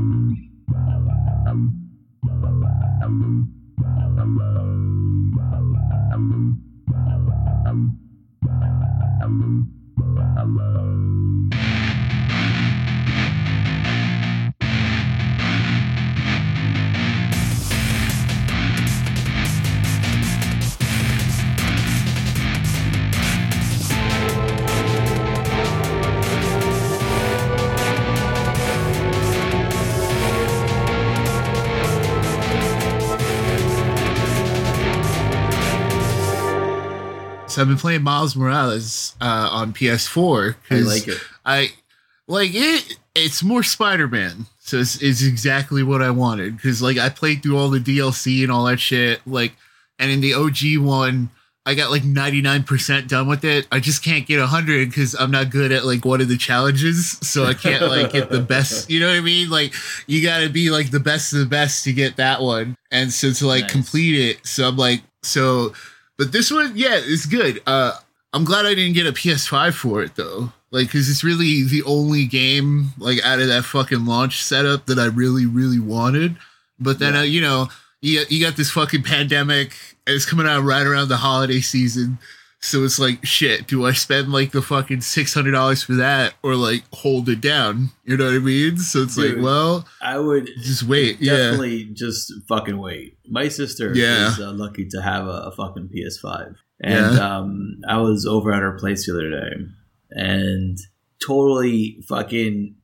So I've been playing Miles Morales uh, on PS4. I like it. I like it. It's more Spider Man, so it's, it's exactly what I wanted. Because like I played through all the DLC and all that shit. Like, and in the OG one, I got like ninety nine percent done with it. I just can't get hundred because I'm not good at like one of the challenges, so I can't like get the best. You know what I mean? Like you got to be like the best of the best to get that one, and so to like Nice. complete it. So I'm like so. But this one, yeah, it's good. Uh, I'm glad I didn't get a PS5 for it though. Like, because it's really the only game like out of that fucking launch setup that I really, really wanted. But then, Yeah. uh, you know, you you got this fucking pandemic, and it's coming out right around the holiday season. So it's like, shit. Do I spend like the fucking six hundred dollars for that, or like hold it down? You know what I mean? So it's Dude. like, well, I would just wait. Yeah, definitely just fucking wait. My sister Yeah. is uh, lucky to have a, a fucking PS5, and um, I was over at her place the other day, and totally fucking.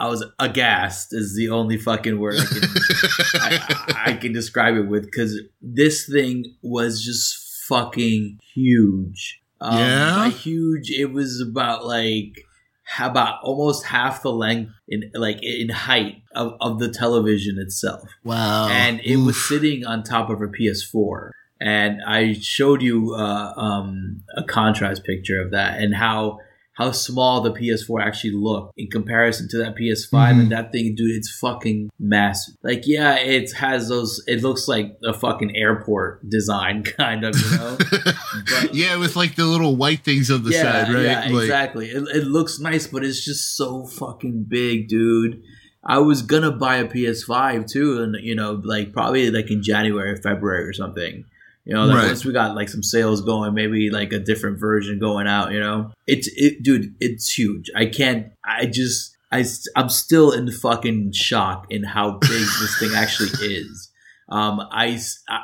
I was aghast. Is the only fucking word I can I, I can describe it with because this thing was just fucking huge. Um, Yeah? huge. It was about like about almost half the length in like in height of, of the television itself, wow. and it was sitting on top of a PS4. And I showed you uh, um, a contrast picture of that and how how small the PS4 actually looked in comparison to that PS5. Mhm. And that thing, dude, it's fucking massive. Like, yeah, it has those. It looks like a fucking airport design, kind of, you know. But- yeah, with like the little white things on the side, right? Yeah, Like- exactly. It, it looks nice, but it's just so fucking big, dude. I was gonna buy a PS5 too, and you know, like probably like in January or February or something. You know, like Right. once we got like some sales going, maybe like a different version going out. You know, it's it, dude. It's huge. I can't. I just. I, I'm still in fucking shock in how big this thing actually is. Um, I,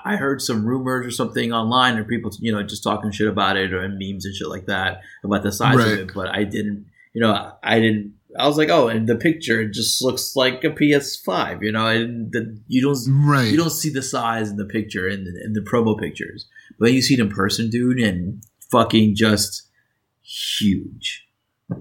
I heard some rumors or something online or people, you know, just talking shit about it or memes and shit like that about the size Right. of it, but I didn't, you know, I didn't, I was like, oh, and the picture it just looks like a PS5, you know, and the, you don't, right. you don't see the size in the picture in the, in the promo pictures, but then you see it in person, dude, and fucking just huge.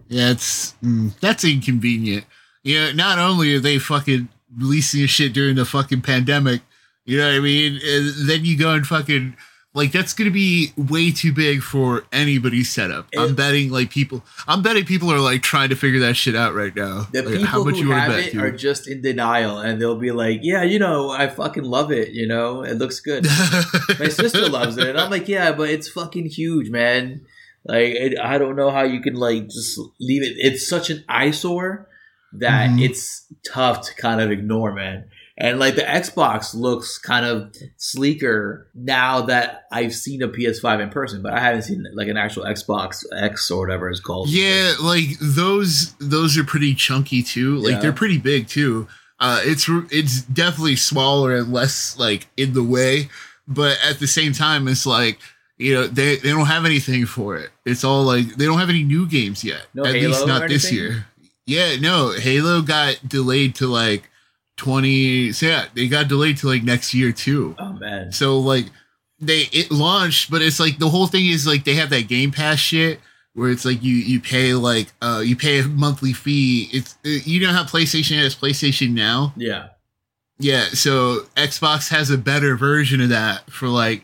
Yeah, it's mm, that's inconvenient. You know, not only are they fucking releasing shit during the fucking pandemic, you know what I mean? And then you go and fucking like that's gonna be way too big for anybody's setup. I'm betting like people I'm betting people are like trying to figure that shit out right now. The Like, people who wanna have it are just in denial, and they'll be like, "Yeah, you know, I fucking love it. You know, it looks good." My sister loves it, and I'm like, "Yeah, but it's fucking huge, man. Like, it, I don't know how you can like just leave it. It's such an eyesore that Mhm. it's tough to kind of ignore, man." And like the Xbox looks kind of sleeker now that I've seen a PS5 in person, but I haven't seen like an actual Xbox X or whatever it's called. Yeah, like those those are pretty chunky too. Like Yeah. they're pretty big too. Uh it's it's definitely smaller and less like in the way, but at the same time it's like you know they they don't have anything for it. It's all like they don't have any new games yet. No at Halo least not this year. Yeah, no, Halo got delayed to like 20 so yeah, they got delayed to like next year too. Oh man. So like they it launched, but it's like the whole thing is like they have that Game Pass shit where it's like you you pay like uh you pay a monthly fee. It's uh, you know how PlayStation has PlayStation Now. Yeah. Yeah, so Xbox has a better version of that for like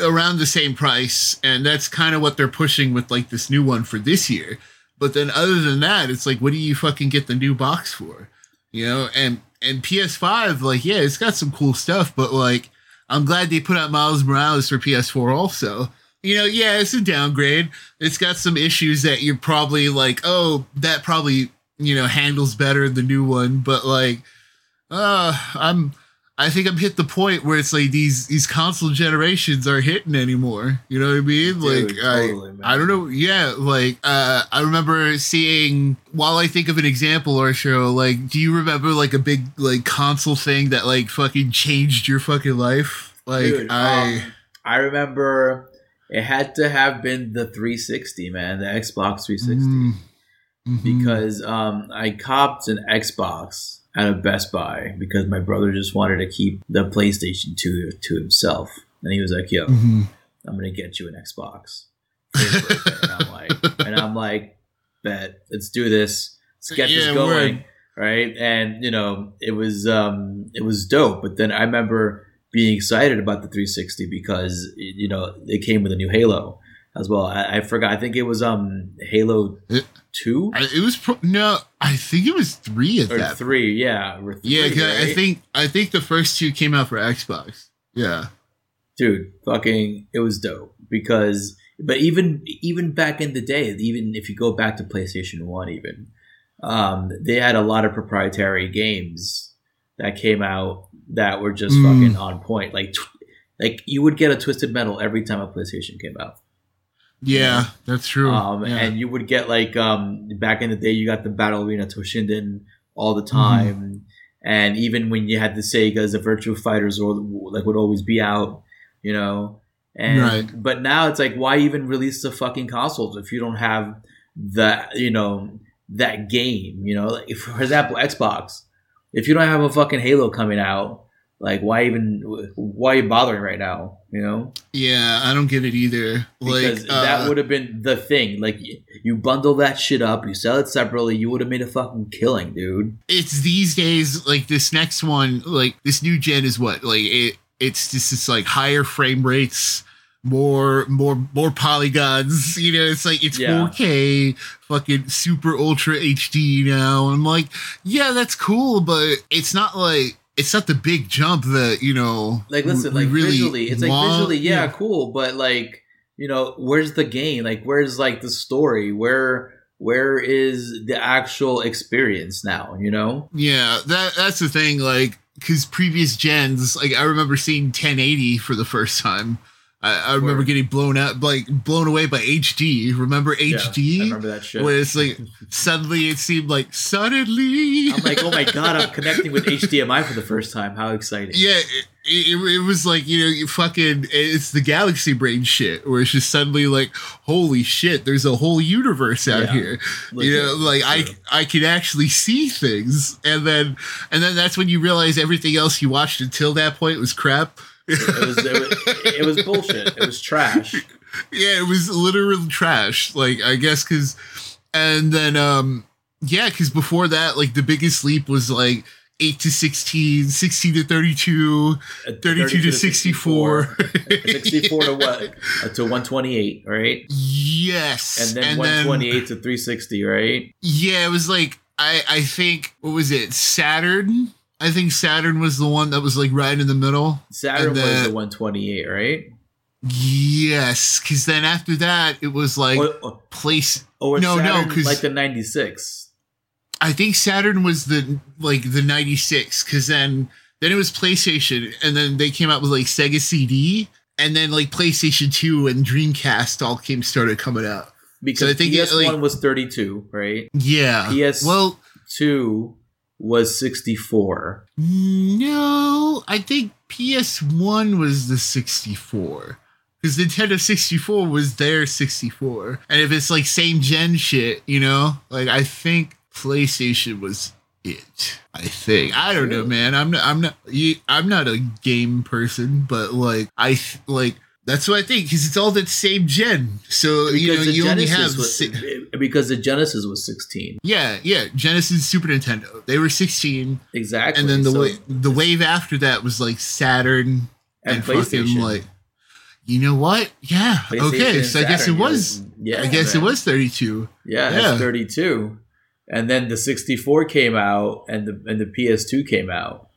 around the same price, and that's kind of what they're pushing with like this new one for this year. But then other than that, it's like what do you fucking get the new box for? You know, and and PS5 like yeah, it's got some cool stuff, but like I'm glad they put out Miles Morales for PS4 also. You know, yeah, it's a downgrade. It's got some issues that you're probably like, oh, that probably you know handles better the new one, but like, uh, I'm. I think I'm hit the point where it's like these these console generations are hitting anymore. You know what I mean? Dude, like totally, I. I don't know. Yeah, like uh I remember seeing while I think of an example or show, like do you remember like a big like console thing that like fucking changed your fucking life? Like Dude, I um, I remember it had to have been the 360, man, the Xbox 360, Mm, mhm. because um, I copped an Xbox at a Best Buy because my brother just wanted to keep the PlayStation 2 to himself, and he was like, "Yo, Mhm. I'm gonna get you an Xbox." for your birthday." and I'm like, and I'm like, bet, let's do this. Let's get Yeah, this going, word. right? And you know, it was um, it was dope. But then I remember being excited about the 360 because you know it came with a new Halo as well. I, I forgot. I think it was um Halo It- two it was pro- no, I think it was three at or that. three. Yeah, or yeah, three, 'cause I think I think the first two came out for Xbox. Yeah. dude fucking it was dope because but even even back in the day even if you go back to playstation 1 even um, they had a lot of proprietary games that came out that were just Mm. fucking on point like tw- like you would get a twisted metal every time a playstation came out Yeah, that's true. um, yeah. and you would get like um, back in the day you got the battle arena toshinden all the Mm-hmm. time and even when you had the segas the virtual fighters or like would always be out you know and Right. but now it's like why even release the fucking consoles if you don't have that you know that game you know like for example xbox if you don't have a fucking halo coming out like why even why are you bothering right now you know yeah, I don't get it either. because like uh, that would have been the thing. Like you, you bundle that shit up, you sell it separately, you would have made a fucking killing, dude. it's these days like this next one like this new gen is what like it it's just it's like higher frame rates more more more polygons you know it's like it's Yeah. 4k fucking super ultra hd now i'm like yeah that's cool but it's not like it's not the big jump that you know Like listen, like really visually, it's like want. visually, yeah, cool, but like you know, where's the game? Like where's like the story? Where where is the actual experience now? You know? Yeah, that that's the thing. Like, because previous gens, like I remember seeing 1080 for the first time. I, I remember Word. getting blown out, like blown away by HD. Remember Yeah, HD? I remember that shit. Where it's like suddenly it seemed like suddenly. I'm like, oh my god, I'm connecting with HDMI for the first time. How exciting! yeah, it, it, it was like you know, you fucking. It's the galaxy brain shit, where it's just suddenly like, holy shit, there's a whole universe out Yeah. here. you know Legit, like i true. i can actually see things and then and then that's when you realize everything else you watched until that point was crap it was, it was it was bullshit. It was trash. yeah it was literal trash like i guess because and then um yeah because before that like the biggest leap was like 8 to 16 16 to 32 32 to 64 64 to what? Uh, to 128, right? yes And then 128 to 360, right? Yeah, it was like I I think what was it? Saturn. I think Saturn was the one that was like right in the middle. Saturn And was the- the 128, right? Yes, because then after that it was like or, or, place. or no, no, Saturn, 'cause- like the 96. I think Saturn was the like the ninety six. Because then then it was PlayStation, and then they came out with like Sega CD, and then like PlayStation Two and Dreamcast all came started coming out. Because I think it, PS1 like- was 32, right? Yeah. PS well, 2 was 64. No, I think PS1 was the 64. Because Nintendo 64 was their 64. And if it's like same gen shit, you know, like I think PlayStation was it. I think. I don't know, man. I'm not I'm not you- I'm not a game person, but like I like that's what I think because it's all that same gen. So you know, you only have was, si- because the Genesis was 16. yeah, yeah. Genesis, Super Nintendo. They were 16, Exactly. and then the So- wa- the wave after that was like Saturn and and, fucking like you know what yeah okay so i guess it was Yeah, i guess man. it was 32 Yeah, Yeah. 32. And then the 64 came out and the and the PS2 came out.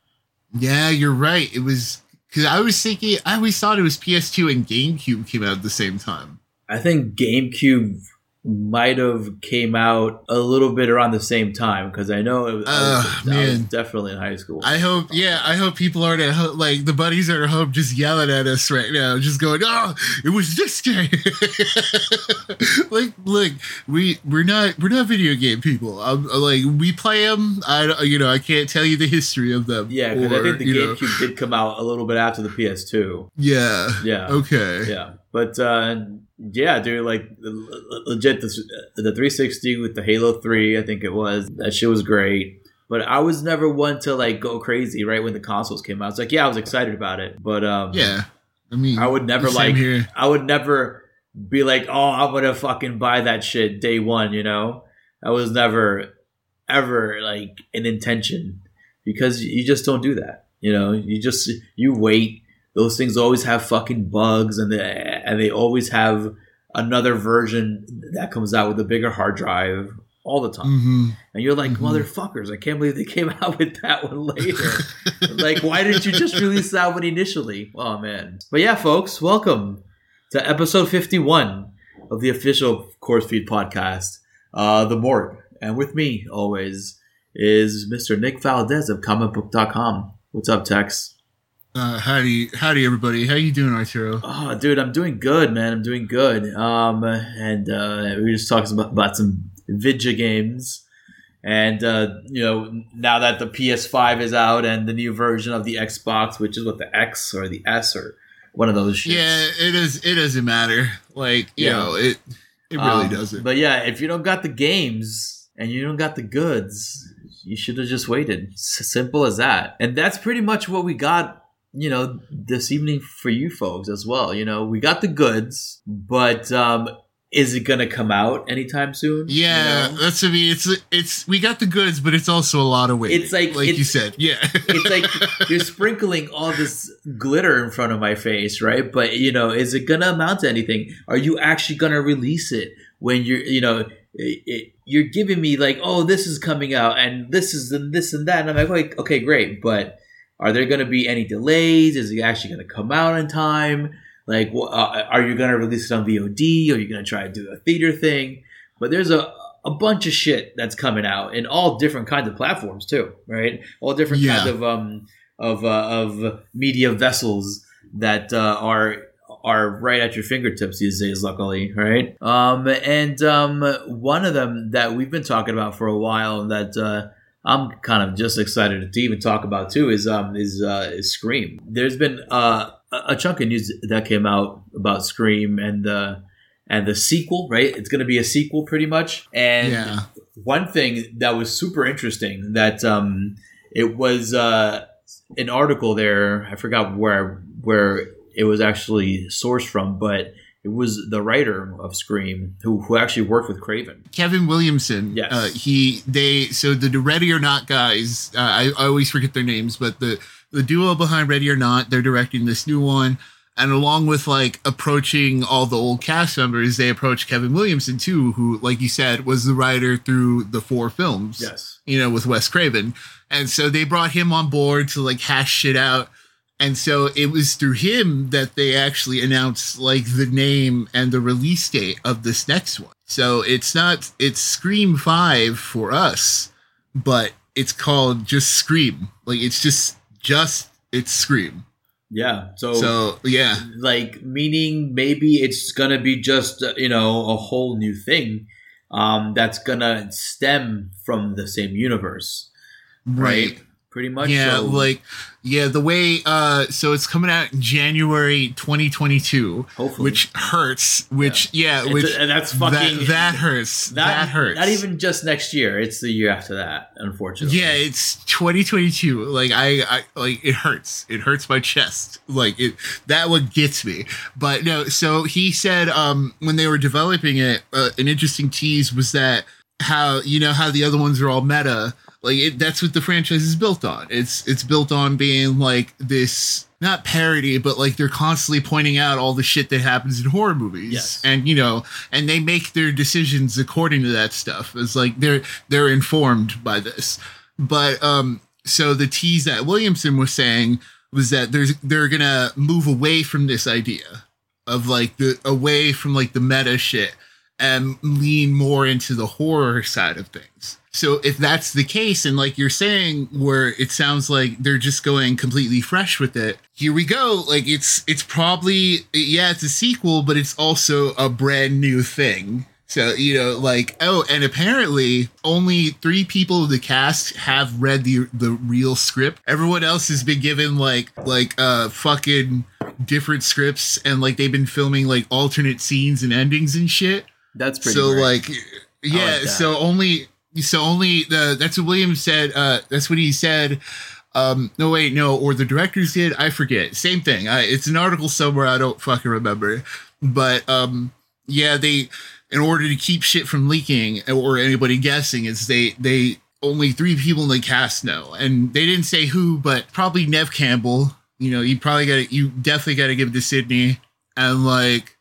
yeah you're right it was because i was thinking i always thought it was ps2 and gamecube came out at the same time. I think GameCube might have came out a little bit around the same time because I know it was, I, was, I was definitely in high school. I hope, yeah, I hope people aren't at home, like the buddies are at home just yelling at us right now, just going, "Oh, it was this game." like, look, we we're not we're not video game people. I'm like we play them. I don't- you know I can't tell you the history of them. yeah, because I think the you know, GameCube did come out a little bit after the PS2. yeah. Yeah. Okay. Yeah, but uh, yeah, dude, like legit, the, the 360 with the Halo 3, I think it was that shit was great. But I was never one to like go crazy right when the consoles came out. It's like, yeah, I was excited about it, but um, Yeah. I mean, I would never like, here. I would never be like, oh, I'm gonna fucking buy that shit day one. You know, that was never ever like an intention because you just don't do that. You know, you just you wait. Those things always have fucking bugs, and they and they always have another version that comes out with a bigger hard drive all the time. hmm And you're like, Mhm. motherfuckers, I can't believe they came out with that one later. like, why didn't you just release that one initially? Oh, man. But yeah, folks, welcome to episode 51 of the official Corpsefeed podcast, uh, The Morgue. And with me, always, is Mr. Nick Valdez of comicbook.com. What's up, Tex? Uh, howdy, howdy, everybody. How you doing, Arturo? Oh, dude, I'm doing good, man. I'm doing good. Um, and uh, we were just talking about, about some Vidya games. And, uh, you know, now that the PS5 is out and the new version of the Xbox, which is what the X or the S or one of those shits. Yeah, it is. It doesn't matter. Like you Yeah. know, it it really Um, doesn't. But yeah, if you don't got the games and you don't got the goods, you should have just waited. S- simple as that. And that's pretty much what we got, you know, this evening for you folks as well. You know, we got the goods, but um, is it gonna come out anytime soon? You Yeah, know? that's I mean, it's it's we got the goods, but it's also a lot of weight. It's like- like you said, yeah. it's like you're sprinkling all this glitter in front of my face, right? But you know, is it gonna amount to anything? Are you actually gonna release it when you're, you know, it, it, you're giving me like, oh, this is coming out and this is and this and that, and I'm like, okay, great, but are there gonna be any delays? Is it actually gonna come out in time? Like, uh, are you gonna release it on VOD? Are you gonna try to do a theater thing? But there's a a bunch of shit that's coming out in all different kinds of platforms too, right? All different Yeah. kinds of um of uh, of media vessels that uh, are are right at your fingertips these days. Luckily, right? Um, and um, one of them that we've been talking about for a while that. Uh, I'm kind of just excited to even talk about too is um is uh is Scream. There's been uh a chunk of news that came out about Scream and the and the sequel, right? It's going to be a sequel pretty much. And yeah, one thing that was super interesting that um, it was uh, an article there. I forgot where where it was actually sourced from, but it was the writer of Scream who who actually worked with Craven. Kevin Williamson. Yes. uh, he they so the, the Ready or Not guys. Uh, I, I always forget their names, but the the duo behind Ready or Not, they're directing this new one. And along with like approaching all the old cast members, they approached Kevin Williamson too, who, like you said, was the writer through the four films. Yes. you know, with Wes Craven. And so they brought him on board to like hash shit out. And so it was through him that they actually announced like the name and the release date of this next one. So it's not, it's Scream 5 for us, but it's called just Scream. Like it's just, just, it's Scream. Yeah. So, So yeah. like meaning maybe it's gonna be just uh, you know a whole new thing um, that's gonna stem from the same universe, Right. Pretty much. yeah so- like yeah the way uh so it's coming out in january 2022 hopefully. which hurts which yeah, It's- which and that's fucking that, that hurts Not, that hurts Not even just next year. It's the year after that. Unfortunately. yeah it's 2022 like I, I like it hurts it hurts my chest like it that one gets me but no so he said um when they were developing it uh, an interesting tease was that how you know how the other ones are all meta like it, that's what the franchise is built on. It's it's built on being like this not parody but like they're constantly pointing out all the shit that happens in horror movies. Yes. and you know and they make their decisions according to that stuff. It's like they're they're informed by this. But um so the tease that williamson was saying was that there's they're gonna move away from this idea of like the away from like the meta shit and lean more into the horror side of things. So if that's the case, and like you're saying, where it sounds like they're just going completely fresh with it, here we go. Like it's it's probably yeah, it's a sequel, but it's also a brand new thing. So you know, like oh, and apparently only three people of the cast have read the the real script. Everyone else has been given like like uh fucking different scripts, and like they've been filming like alternate scenes and endings and shit. That's pretty. so great. like yeah, like so only so only the that's what William said. Uh, that's what he said. Um, no wait, no, or the directors did. I forget. Same thing. I, it's an article somewhere. I don't fucking remember. But um, yeah, they in order to keep shit from leaking or anybody guessing, is they they only three people in the cast know, and they didn't say who, but probably Neve Campbell. You know, you probably got to you definitely got to give it to Sidney, and like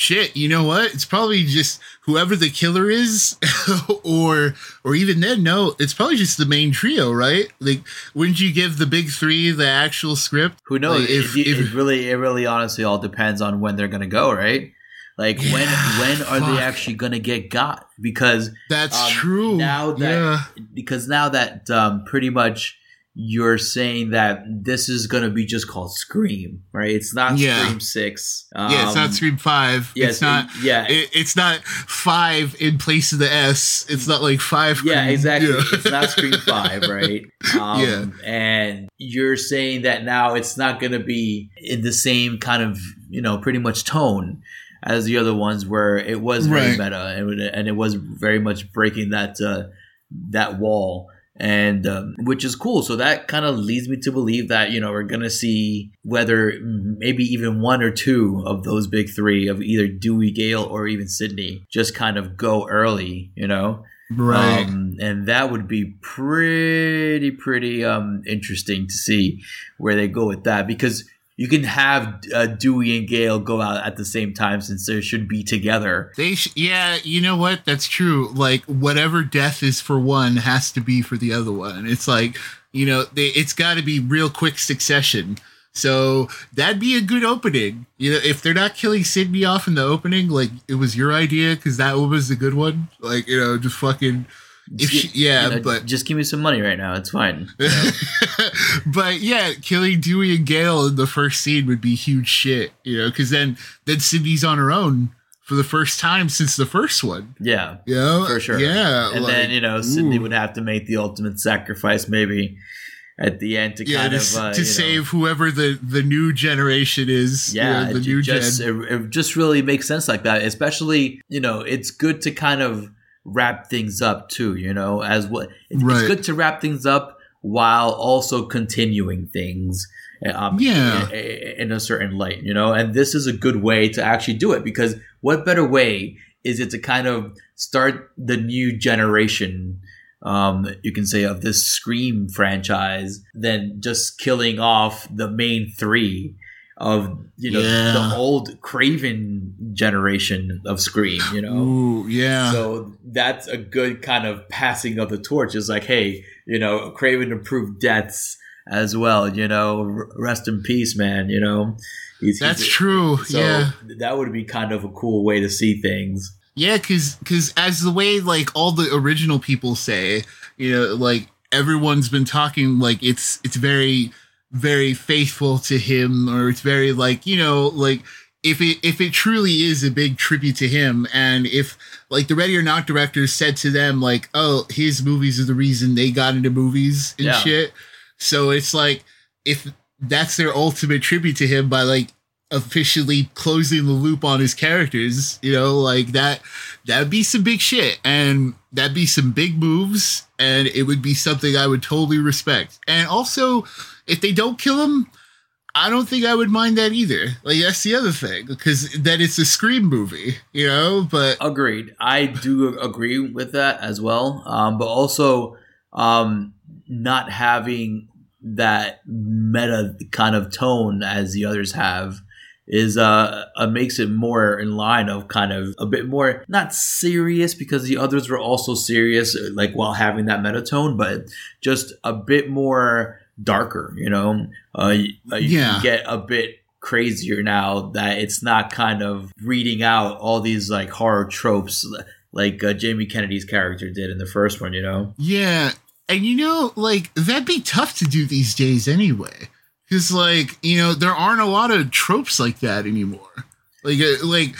shit you know what it's probably just whoever the killer is or or even then no it's probably just the main trio right like wouldn't you give the big three the actual script Who knows? Like, if, it, if- it really, it really, honestly, all depends on when they're gonna go, right? Like when, Yeah, when are they actually gonna get got? Because that's um, true Now that, yeah because now that um, pretty much you're saying that this is gonna be just called Scream, right? It's not Yeah. Scream Six. yeah it's Um, not scream five yes, it's not it- yeah, it, it's not five in place of the s it's not like five Yeah, Scream. exactly. Yeah. It's not Scream Five, right? Um, Yeah. And you're saying that now it's not going to be in the same kind of, you know, pretty much tone as the other ones, where it was very Right. meta and and it was very much breaking that uh, that wall. And um, which is cool. So that kind of leads me to believe that you know we're gonna see whether maybe even one or two of those big three of either Dewey Gale or even Sidney just kind of go early. You know, right um, and that would be pretty, pretty um, interesting to see where they go with that because you can have uh, Dewey and Gale go out at the same time since they should be together. They sh- yeah, you know what? That's true. Like whatever death is for one has to be for the other one. It's like you know, they, it's got to be real quick succession. So that'd be a good opening. You know, if they're not killing Sidney off in the opening, like it was your idea because that one was the good one. Like you know, just fucking. If she, yeah, you know, but just give me some money right now. It's fine. but yeah, killing Dewey and Gale in the first scene would be huge shit, you know, because then then Sidney's on her own for the first time since the first one, Yeah, you know, for sure. Yeah, and like, then you know Sidney ooh. would have to make the ultimate sacrifice, maybe at the end to yeah, kind to, of uh, to you know, save whoever the the new generation is, you yeah, know, the it new just gen. it, it just really makes sense like that. Especially, you know, it's good to kind of wrap things up too. You know, as what it's, Right. it's good to wrap things up while also continuing things. Um, Yeah. in, in a certain light, you know, and this is a good way to actually do it because what better way is it to kind of start the new generation um, you can say of this Scream franchise than just killing off the main three of you know Yeah. the old Craven generation of Scream. You know, Ooh, yeah, so that's a good kind of passing of the torch. Is like, hey, you know, Craven approved deaths as well. You know, rest in peace, man. You know, He's- that's he's- true. So yeah, that would be kind of a cool way to see things. Yeah, because because as the way like all the original people say, you know, like everyone's been talking like it's it's very very faithful to him, or it's very like you know like if it if it truly is a big tribute to him, and if like the Ready or Not directors said to them like, oh, his movies are the reason they got into movies and Yeah. shit, so it's like if that's their ultimate tribute to him by like officially closing the loop on his characters, you know, like that that'd be some big shit and that'd be some big moves and it would be something I would totally respect. And also, if they don't kill him, I don't think I would mind that either. Like that's the other thing because then it's a Scream movie, you know. But Agreed. I do agree with that as well. Um, but also, um, not having that meta kind of tone as the others have is uh, uh makes it more in line of kind of a bit more not serious because the others were also serious like while having that meta tone but just a bit more darker you know uh, uh, you Yeah. get a bit crazier now that it's not kind of reading out all these like horror tropes like uh, Jamie Kennedy's character did in the first one, you know? Yeah. And you know, like that'd be tough to do these days anyway. Cuz like, you know, there aren't a lot of tropes like that anymore. Like uh, like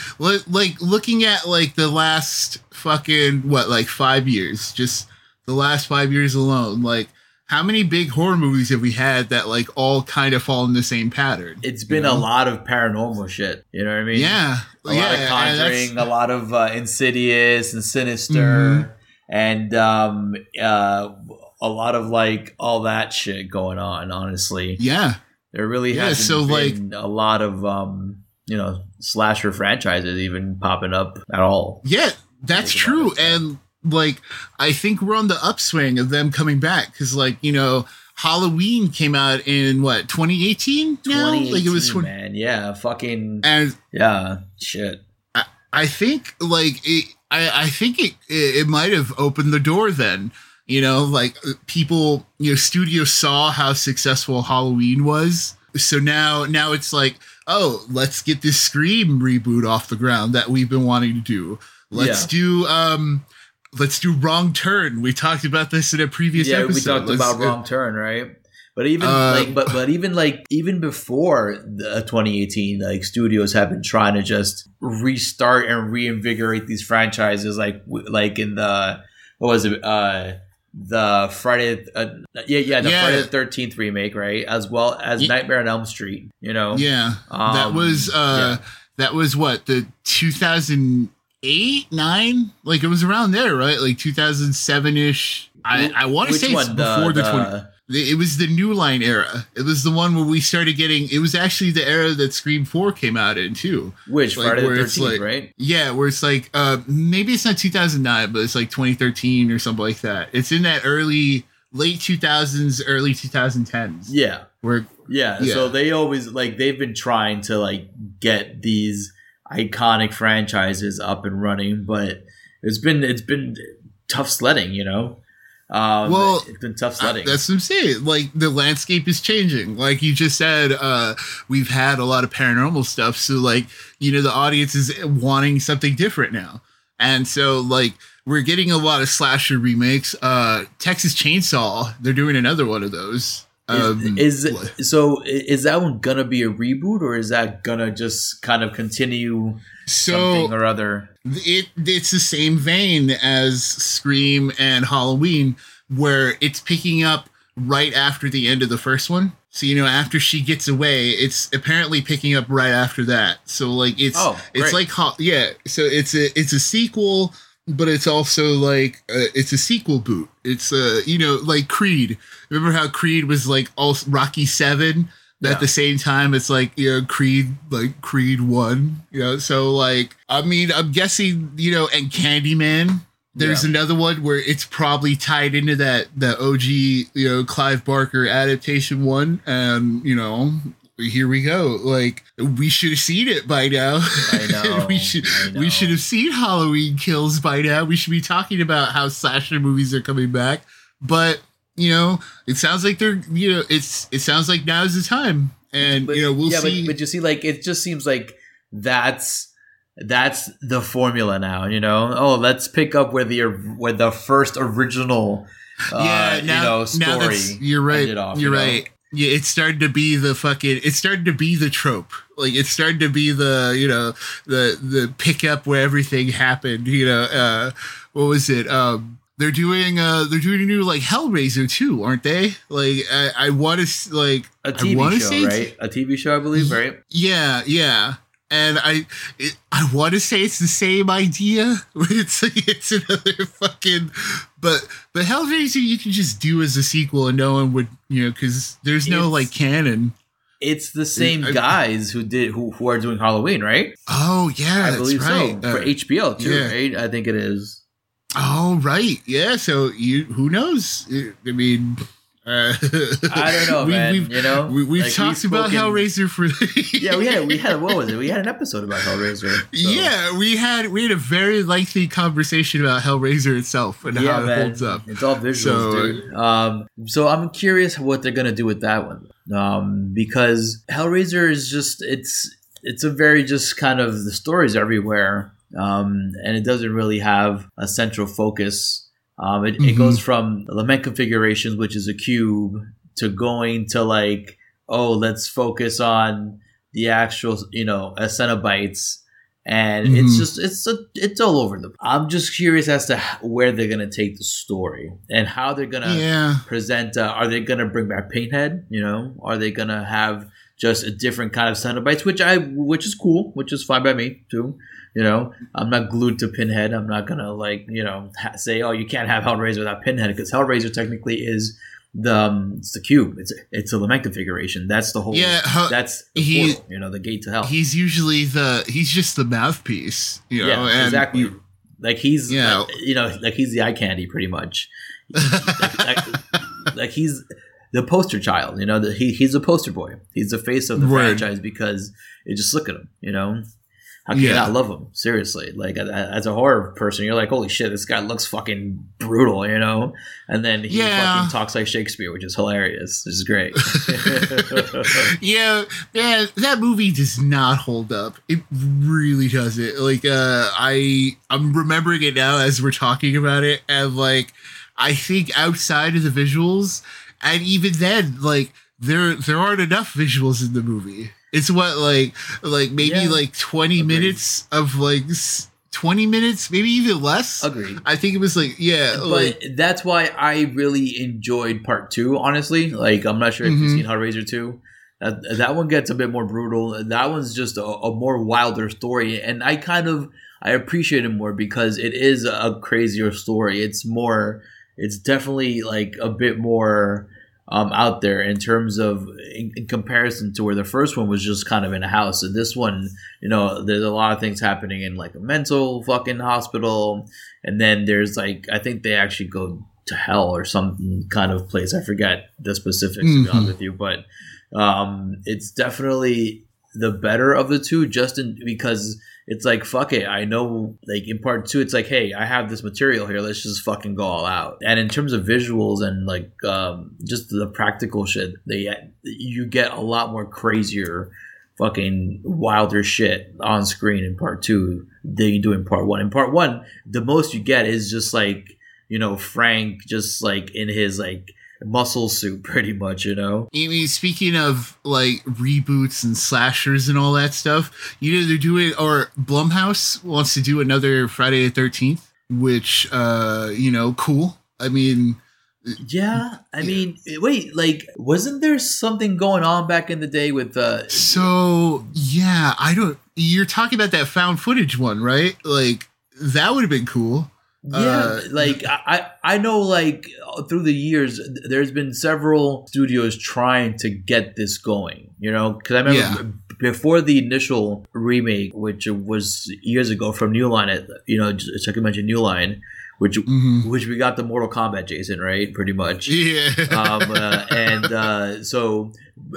like looking at like the last fucking what like 5 years, just the last 5 years alone, like how many big horror movies have we had that like all kind of fall in the same pattern? It's been know? a lot of paranormal shit, you know what I mean? Yeah. a yeah, lot of Conjuring, a lot of uh, Insidious and Sinister, Mhm. and um, uh, a lot of like all that shit going on. Honestly, Yeah. there really Yeah, hasn't so, been a lot of um, you know slasher franchises even popping up at all. Yeah, that's true. And like, I think we're on the upswing of them coming back because, like, you know, Halloween came out in what 2018 now. Like it was, 2018, 20, man. Yeah, fucking and yeah, shit. I think like it. I I think it it, it might have opened the door then. You know, like uh, people, you know, studios saw how successful Halloween was. So now, now it's like, oh, let's get this Scream reboot off the ground that we've been wanting to do. Let's Yeah. do, um, let's do Wrong Turn. We talked about this in a previous yeah, episode. we talked Let's- about wrong turn, right? But even Uh, like, but but even like even before the 2018, like studios have been trying to just restart and reinvigorate these franchises, like like in the what was it, uh, the Friday, uh, yeah, yeah, the Yeah. Friday the Thirteenth remake, right, as well as Ye- Nightmare on Elm Street. You know, Yeah, that Um, was uh, that was what the 2008 nine. Like it was around there, right? Like 2007 ish. I I want to say one? before the, 20. It was the New Line era. It was the one where we started getting. It was actually the era that Scream Four came out in too. which like, Friday the where it's like- right? Yeah, where it's like uh maybe it's not 2009, but it's like 2013 or something like that. It's in that early late 2000s, early 2010s. Yeah, Where Yeah, Yeah. so they always like they've been trying to like get these iconic franchises up and running, but it's been it's been tough sledding, you know. Um, Well, it's been tough Uh, sledding. That's what I'm saying. Like the landscape is changing. Like you just said, uh, we've had a lot of paranormal stuff. So like, you know, the audience is wanting something different now. And so like we're getting a lot of slasher remakes. Uh Texas Chainsaw, they're doing another one of those. Um, is, is so? Is that one gonna be a reboot, or is that gonna just kind of continue so something or other? It it's the same vein as Scream and Halloween, where it's picking up right after the end of the first one. So you know, after she gets away, it's apparently picking up right after that. So like it's Oh, it's like yeah. So it's a it's a sequel, but it's also like uh, it's a sequel boot. It's uh you know like Creed. Remember how Creed was like all Rocky Seven. But Yeah. At the same time, it's like you know Creed, like Creed One. You know, so like I mean, I'm guessing you know, and Candyman. There's Yeah. another one where it's probably tied into that the OG you know Clive Barker adaptation one, and you know here we go. Like we should have seen it by now. I know, we should I know. we should have seen Halloween Kills by now. We should be talking about how slasher movies are coming back. But you know, it sounds like they're you know it's it sounds like now is the time, and But- you know we'll yeah, see. But, but you see, like it just seems like that's that's the formula now. You know, oh, let's pick up where the where the first original, uh, yeah, now, you know, story. you're right. off, you're you know? right. Yeah, it started to be the fucking. It started to be the trope. Like it started to be the you know the the pickup where everything happened. You know, uh, what was it? Um, they're doing uh they're doing a new like Hellraiser too, aren't they? Like I, I want to like a TV show, say right? A TV show, I believe, right? Yeah, yeah. And I, it, I want to say it's the same idea. It's like it's another fucking, but but Hellraiser you can just do as a sequel and no one would you know because there's no It's- like canon. It's the same I- guys who did who, who are doing Halloween, right? Oh yeah, I that's believe right. so for Uh, HBO too, yeah. right? I think it is. Oh right, yeah. So you who knows? I mean, Uh, I don't know, we, man. We've, you know, we, we've Like, talked about spoken- Hellraiser for Yeah, we had we had what was it? We had an episode about Hellraiser. so- yeah we had we had a very lengthy conversation about Hellraiser itself and how it holds up. It's all visuals, So- dude. Um, so I'm curious what they're gonna do with that one. Um, because Hellraiser is just it's it's a very just kind of the stories everywhere. Um, and it doesn't really have a central focus. Um, it, it Mhm. goes from lament configurations, which is a cube, to going to like, oh, let's focus on the actual, you know, uh, Cenobites. And it's Mhm. just it's a, it's all over the. I'm just curious as to where they're gonna take the story and how they're gonna Yeah, present. Uh, are they gonna bring back Pinhead? You know, are they gonna have just a different kind of Cenobites, which I which is cool, which is fine by me too. You know, I'm not glued to Pinhead. I'm not gonna like you know ha- say, oh, you can't have Hellraiser without Pinhead because Hellraiser technically is the um, it's the cube. It's it's a lament configuration. That's the whole. yeah. That's the he- portal, you know, the gate to hell. he's usually the he's just the mouthpiece, you know. yeah, and exactly. you- like he's, Yeah. like, you know, like he's the eye candy, pretty much. like, like, like he's the poster child, you know. The, he he's a poster boy. He's the face of the Word. franchise because you just look at him, you know. How can you Yeah. not love him? Seriously, like as a horror person, you're like, holy shit, this guy looks fucking brutal, you know. And then he Yeah. fucking talks like Shakespeare, which is hilarious. This is great. yeah, yeah, that movie does not hold up. It really doesn't. Like, uh, I I'm remembering it now as we're talking about it, and like, I think outside of the visuals, and even then, like, there there aren't enough visuals in the movie. It's what like like maybe Yeah. like twenty Agreed. minutes of like twenty minutes, maybe even less. Agreed. I think it was like yeah, but like that's why I really enjoyed part two. Honestly, like I'm not sure if Mhm. you've seen Hellraiser two. That, that one gets a bit more brutal. That one's just a, a more wilder story, and I kind of I appreciate it more because it is a crazier story. It's more. It's definitely like a bit more um, out there in terms of in, in comparison to where the first one was just kind of in a house. And this one, you know, there's a lot of things happening in like a mental fucking hospital, and then there's like I think they actually go to hell or some kind of place. I forget the specifics to be honest with you, but um, it's definitely the better of the two, just in, because it's like fuck it. I know like in part two, it's like hey, I have this material here. Let's just fucking go all out. And in terms of visuals and like um, just the practical shit, they you get a lot more crazier fucking wilder shit on screen in part two than you do in part one. In part one, the most you get is just like, you know, Frank just like in his like muscle suit pretty much, you know? I mean, speaking of like reboots and slashers and all that stuff, you know they're doing, or Blumhouse wants to do another Friday the Thirteenth, which, uh, you know, cool. I mean, Yeah. I mean, wait, like wasn't there something going on back in the day with uh so yeah, I don't. You're talking about that found footage one, right? Like that would have been cool. Yeah, Uh, like I, I know like through the years there's been several studios trying to get this going, you know, because I remember Yeah. b- before the initial remake, which was years ago from New Line, at you know, just like I mentioned New Line, which Mhm. which we got the Mortal Kombat Jason right, pretty much. Yeah. um, uh, and uh, so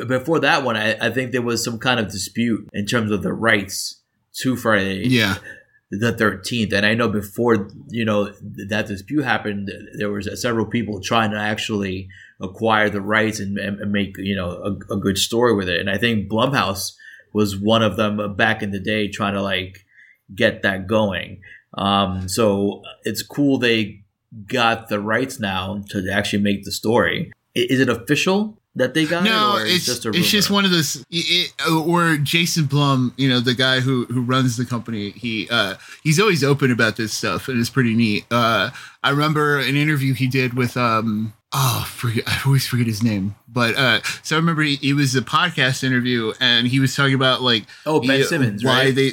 before that one, I, I think there was some kind of dispute in terms of the rights to Friday yeah. The 13th and i know before you know that dispute happened there was several people trying to actually acquire the rights and, and make you know a, a good story with it. And i think blumhouse was one of them back in the day trying to like get that going. Um, so it's cool they got the rights now to actually make the story. Is it official that they got no, it or it's just a it's just one of those. It, or Jason Blum, you know, the guy who who runs the company. He uh he's always open about this stuff, and it's pretty neat. Uh, I remember an interview he did with um. Oh, forget, I always forget his name, but uh, so I remember he, it was a podcast interview, and he was talking about like oh ben he- simmons why right they,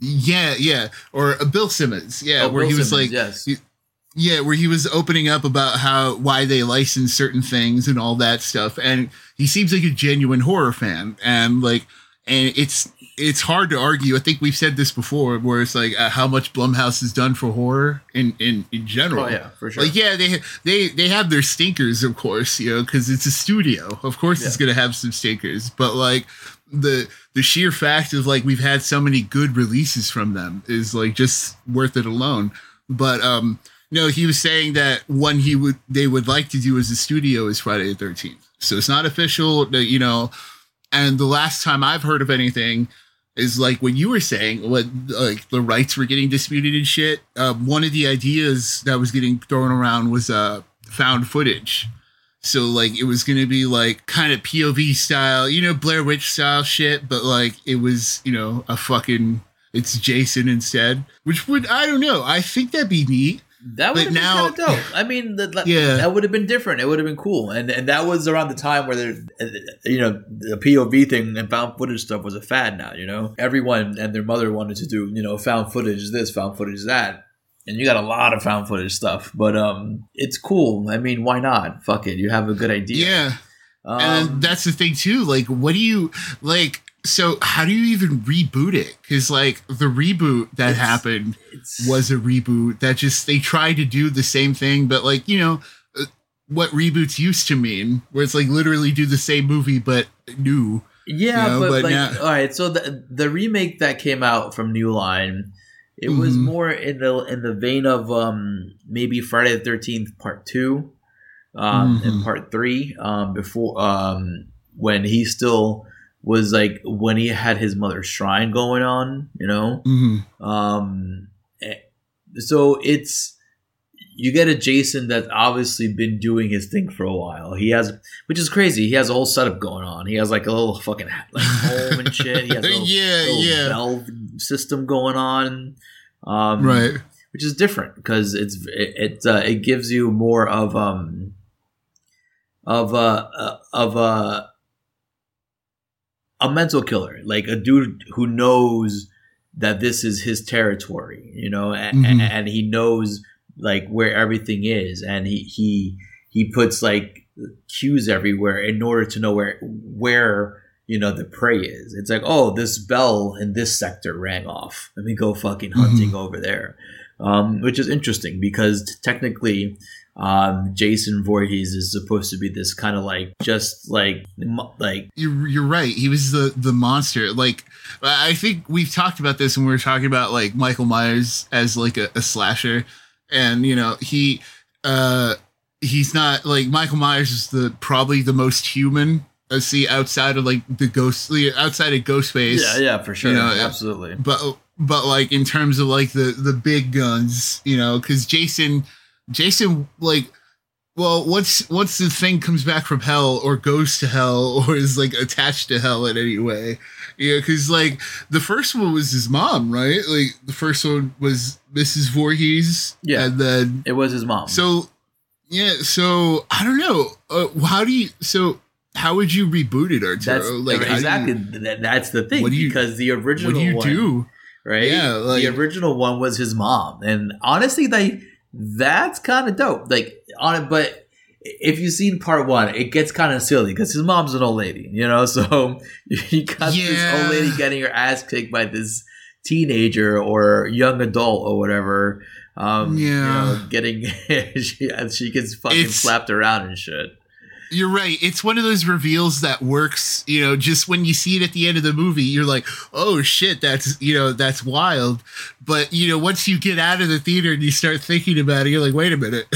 yeah, yeah, or uh, Bill Simmons, yeah, oh, where Bill he was Simmons, like, yes yeah, where he was opening up about how why they license certain things and all that stuff, and he seems like a genuine horror fan, and like and it's it's hard to argue. I think we've said this before, where it's like uh, how much Blumhouse has done for horror in in, in general. Oh yeah, for sure. Like yeah, they they they have their stinkers, of course, you know, because it's a studio. Of course, it's gonna have some stinkers, but like the the sheer fact of like we've had so many good releases from them is like just worth it alone. But um, no, he was saying that one he would they would like to do as a studio is Friday the Thirteenth. So it's not official, you know. And the last time I've heard of anything is like when you were saying what like the rights were getting disputed and shit. Uh, one of the ideas that was getting thrown around was uh found footage. So like it was gonna be like kind of POV style, you know, Blair Witch style shit, but like it was, you know, a fucking it's Jason instead. Which would I don't know. I think that'd be neat. That would But have now- been kind of dope. I mean, that, that, Yeah. that would have been different. It would have been cool, and and that was around the time where there, you know, the POV thing and found footage stuff was a fad. Now, you know, everyone and their mother wanted to do, you know, found footage this, found footage that, and you got a lot of found footage stuff. But um, it's cool. I mean, why not? Fuck it. You have a good idea. Yeah. Um, and that's the thing too. Like, what do you like? So, how do you even reboot it? Because like the reboot that It's- happened it's, was a reboot that just they tried to do the same thing, but like you know uh, what reboots used to mean, where it's like literally do the same movie but new. Yeah, You know, but, but like, now- all right. So the the remake that came out from New Line, it was Mhm. more in the in the vein of um maybe Friday the Thirteenth Part Two, um, and Mhm. Part Three, um, before um when he still was like when he had his mother's shrine going on, you know. Mm-hmm. Um, eh, so it's you get a Jason that's obviously been doing his thing for a while. He has, which is crazy. He has a whole setup going on. He has like a little fucking like home and shit. He has a little, yeah, little yeah, valve system going on. Um, right. which is different because it's it it, uh, it gives you more of um of a uh, of a a mental killer, like a dude who knows that this is his territory, you know, and, Mhm. and he knows like where everything is, and he he he puts like cues everywhere in order to know where where you know the prey is. It's like, oh, this bell in this sector rang off. Let me go fucking hunting over there, um, which is interesting because technically. Um, Jason Voorhees is supposed to be this kind of like just like like You're, you're right. He was the the monster. Like I think we've talked about this when we were talking about like Michael Myers as like a, a slasher, and you know he uh he's not like Michael Myers is the probably the most human. I see outside of like the ghostly outside of Ghostface. yeah yeah for sure You know, absolutely but but like in terms of like the the big guns you know because jason jason like well once once the thing comes back from hell or goes to hell or is like attached to hell in any way? You know, because like the first one was his mom right? Like the first one was mrs Voorhees Yeah. and then it was his mom. So yeah so i don't know. Uh, how do you so how would you reboot it that's like do you- exactly that's the thing What do you- because the original what do you one, do? right? Yeah, like- the original one was his mom. And honestly like that's kind of dope. Like on it but if you've seen part one it gets kind of silly because his mom's an old lady you know? So you got this old lady getting her ass kicked by this teenager or young adult or whatever um you Yeah. know getting she, she gets fucking It's- slapped around and shit You're right. It's one of those reveals that works, you know, just when you see it at the end of the movie, you're like, oh shit, that's, you know, that's wild. But, you know, once you get out of the theater and you start thinking about it, you're like, wait a minute.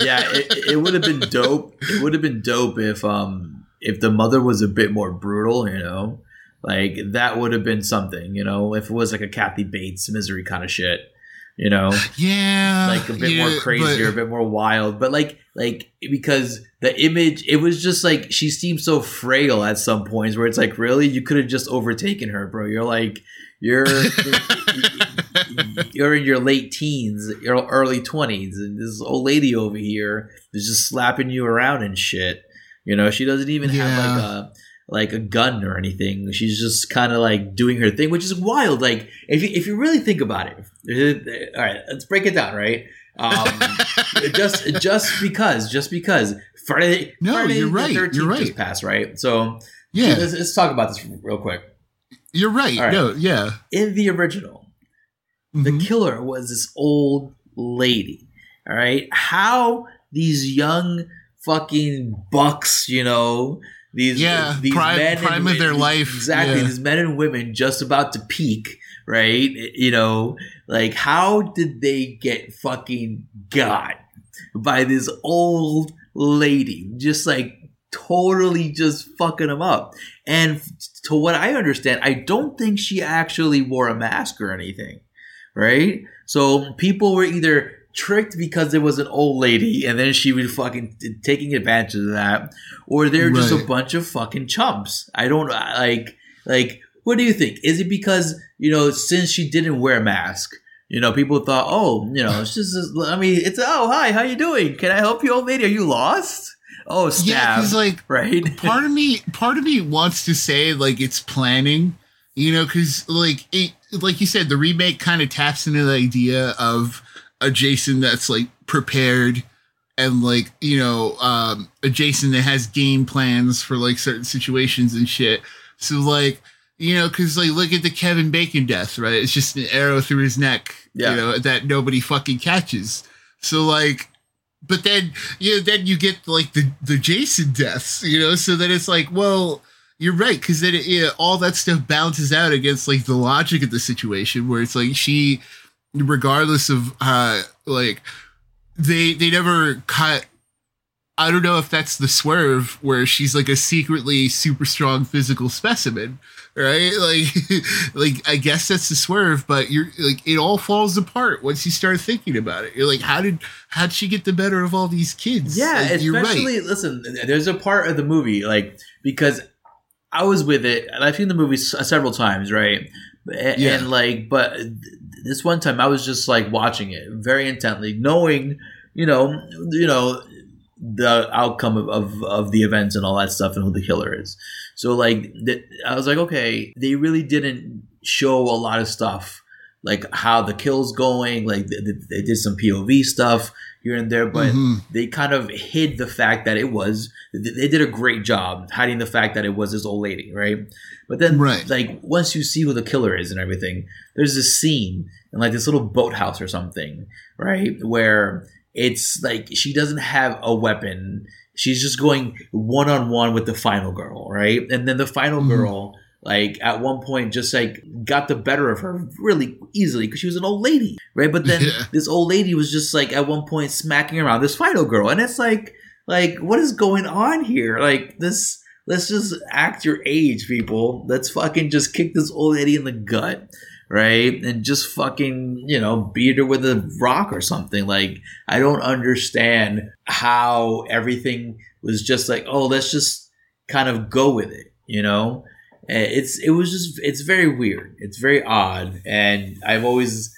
yeah, it, it would have been dope. It would have been dope if um if the mother was a bit more brutal, you know, like that would have been something, you know, if it was like a Kathy Bates misery kind of shit, you know, yeah. like a bit yeah, more crazier, a bit more wild, but like like because the image, it was just like she seemed so frail at some points where it's like, really, you could have just overtaken her, bro. You're like. You're you're in your late teens, your early twenties, and this old lady over here is just slapping you around and shit. You know, she doesn't even have like a like a gun or anything. She's just kind of like doing her thing, which is wild. Like if you, if you really think about it, all right, let's break it down. Right, um, just just because, just because Friday, No, Friday you're the right, 13th you're right. just passed, right? So yeah. let's, let's talk about this real quick. You're right. Right. No, yeah. In the original, the Mhm. killer was this old lady. All right. How these young fucking bucks, you know, these Yeah, uh, these prime- men prime of their life, exactly. yeah. These men and women just about to peak, right? You know, like how did they get fucking got by this old lady? Just like totally just fucking them up. And to what I understand, I don't think she actually wore a mask or anything, right? So people were either tricked because there was an old lady and then she was fucking t- taking advantage of that, or they're just a bunch of fucking chumps. I don't uh, like like. What do you think? Is it because you know since she didn't wear a mask? You know, people thought, oh, you know, it's just, I mean, it's, oh, hi, how you doing? Can I help you, old lady? Are you lost? Oh, stab. Yeah, because like right? part of me part of me wants to say like it's planning you know because like it like you said the remake kind of taps into the idea of a jason that's like prepared and like you know um a jason that has game plans for like certain situations and shit. So like you know because like look at the kevin bacon death right? It's just an arrow through his neck Yeah. you know that nobody fucking catches. So like but then you know, then you get like the the Jason deaths, you know, so that it's like, well, you're right, because then it, yeah, all that stuff balances out against like the logic of the situation, where it's like she, regardless of uh like they they never cut. I don't know if that's the swerve where she's like a secretly super strong physical specimen, right? Like, like I guess that's the swerve, but you're like it all falls apart once you start thinking about it. You're like, how did how'd she get the better of all these kids? Yeah, Like, you're especially listen. There's a part of the movie like because I was with it I've seen the movie several times, right? And, Yeah. and like, but this one time I was just like watching it very intently, knowing you know, you know the outcome of, of, of the events and all that stuff and who the killer is. So like, I was like, okay, they really didn't show a lot of stuff like how the kill's going. Like they, they did some POV stuff here and there, but Mhm. they kind of hid the fact that it was they did a great job hiding the fact that it was this old lady right but then Right. like once you see who the killer is and everything there's this scene in like this little boathouse or something right where it's like she doesn't have a weapon she's just going one-on-one with the final girl right and then the final Mhm. girl like at one point just like got the better of her really easily because she was an old lady right? But then Yeah. this old lady was just like at one point smacking around this final girl and it's like like what is going on here? Like this let's just act your age people. Let's fucking just kick this old lady in the gut right? And just fucking you know beat her with a rock or something. Like i don't understand how everything was just like oh let's just kind of go with it you know it's it was just it's very weird it's very odd and i've always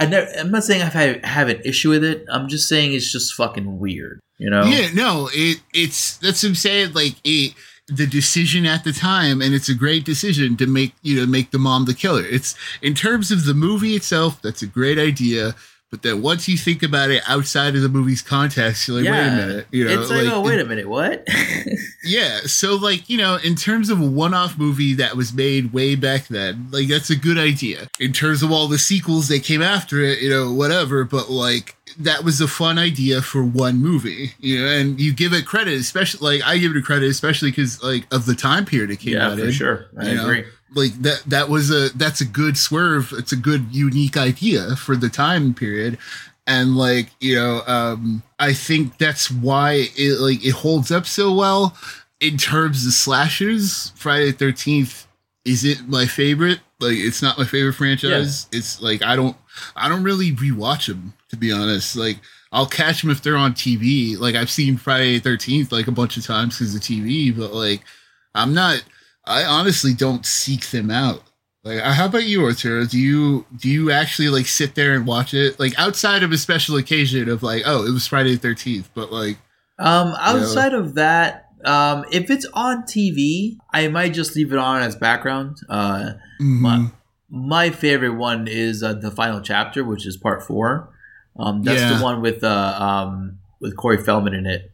I I'm not saying I've have an issue with it. I'm just saying it's just fucking weird, you know? Yeah, no, it it's that's what I'm saying. Like it, the decision at the time, and it's a great decision to make you know make the mom the killer. It's in terms of the movie itself, that's a great idea. But then once you think about it outside of the movie's context, you're like, wait a minute, you know, it's like, oh, wait a minute, what? yeah. So like you know, in terms of a one-off movie that was made way back then, like that's a good idea. In terms of all the sequels that came after it, you know, whatever. But like that was a fun idea for one movie, you know, and you give it credit, especially like I give it credit, especially because like of the time period it came yeah, out for in. sure. I agree. know? Like that that was a that's a good swerve. It's a good unique idea for the time period. And like, you know, um I think that's why it like it holds up so well in terms of slashers. Friday the 13th is it my favorite. Like it's not my favorite franchise. It's like I don't I don't really rewatch them to be honest. Like I'll catch them if they're on TV. Like I've seen Friday the 13th like a bunch of times because of TV, but like I'm not I honestly don't seek them out. Like, uh, how about you, Arturo? Do you do you actually like sit there and watch it? Like outside of a special occasion of like, oh, it was Friday the Thirteenth, but like, Um, outside of that, um, if it's on TV, I might just leave it on as background. Uh, mhm. my favorite one is uh, the final chapter, which is part four. Um, that's Yeah. the one with uh, um, with Corey Feldman in it.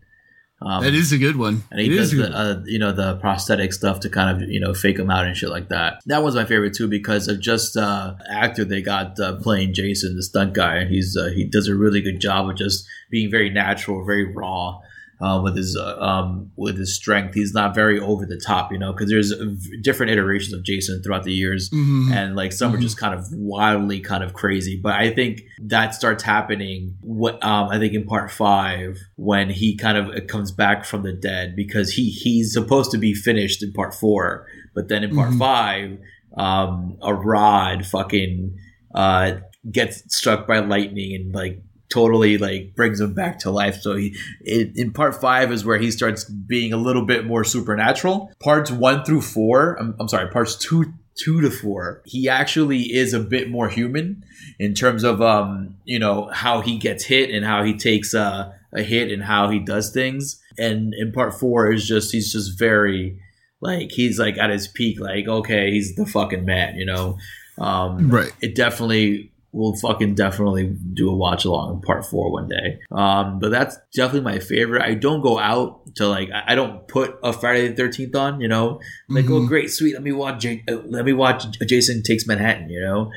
Um, that is a good one. and he It does the uh, you know the prosthetic stuff to kind of you know fake him out and shit like that. That was my favorite too because of just uh, actor they got uh, playing Jason, the stunt guy. And he's uh, he does a really good job of just being very natural, very raw. Uh, with his uh, um, with his strength, he's not very over the top, you know, because there's different iterations of Jason throughout the years, Mhm. and like some are Mhm. just kind of wildly kind of crazy but i think that starts happening what um i think in part five when he kind of comes back from the dead because he he's supposed to be finished in part four but then in part Mhm. five um a rod fucking uh gets struck by lightning and like totally like brings him back to life. So he it, in part five is where he starts being a little bit more supernatural. Parts one through four i'm, I'm sorry parts two two to four he actually is a bit more human in terms of um you know how he gets hit and how he takes uh, a hit and how he does things. And in part four is just he's just very like he's like at his peak like okay he's the fucking man you know? Um Right. it definitely will fucking definitely do a watch along part four one day. Um, but that's definitely my favorite. I don't go out to like I don't put a Friday the Thirteenth on. You know, like oh Mhm. great sweet, let me watch J- uh, let me watch Jason takes Manhattan. You know,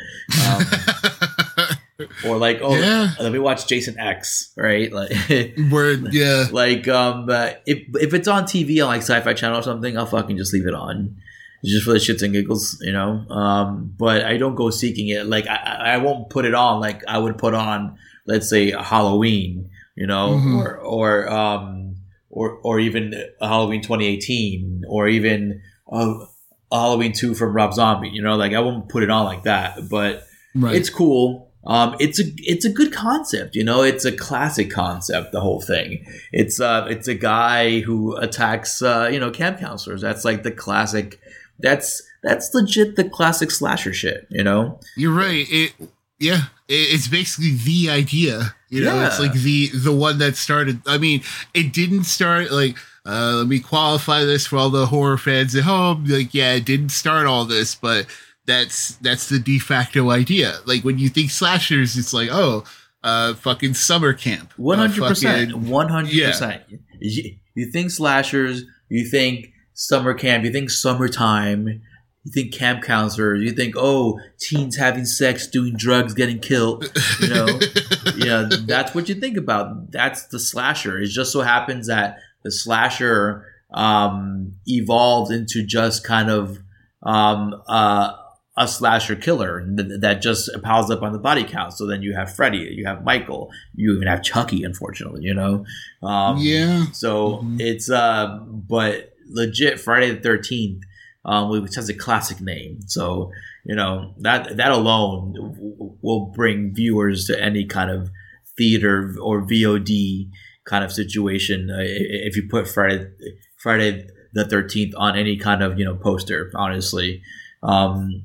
um, or like oh Yeah. let me watch Jason X. Right, like. Word. Yeah. Like um, uh, if if it's on TV on like Sci-Fi Channel or something, I'll fucking just leave it on, just for the shits and giggles, you know. Um, but I don't go seeking it. Like I, I won't put it on like I would put on, let's say Halloween, you know, Mhm. or or um or or even Halloween 2018, or even a, a Halloween two from Rob Zombie, you know. Like I won't put it on like that, but Right. it's cool. Um, it's a it's a good concept, you know. It's a classic concept. The whole thing. It's uh, it's a guy who attacks uh, you know camp counselors. That's like the classic. That's that's legit the classic slasher shit. You know. You're right. It yeah, it, it's basically the idea. You know, it's like the the one that started. I mean, it didn't start like. Uh, let me qualify this for all the horror fans at home. Like, yeah, it didn't start all this, but that's that's the de facto idea. Like when you think slashers, it's like, oh, uh, fucking summer camp. One hundred Uh, percent. One hundred percent. You think slashers. You think summer camp. You think summertime. You think camp counselors. You think oh teens having sex, doing drugs, getting killed. You know. yeah, that's what you think about. That's the slasher. It just so happens that the slasher um, evolved into just kind of um, uh, a slasher killer th- that just piles up on the body count. So then you have Freddy, you have Michael, you even have Chucky. Unfortunately, you know. Um, yeah. So Mhm. it's uh, but legit Friday the Thirteenth, um, which has a classic name. So you know that that alone w- will bring viewers to any kind of theater or VOD kind of situation. Uh, if you put Friday Friday the Thirteenth on any kind of you know poster, honestly. Um,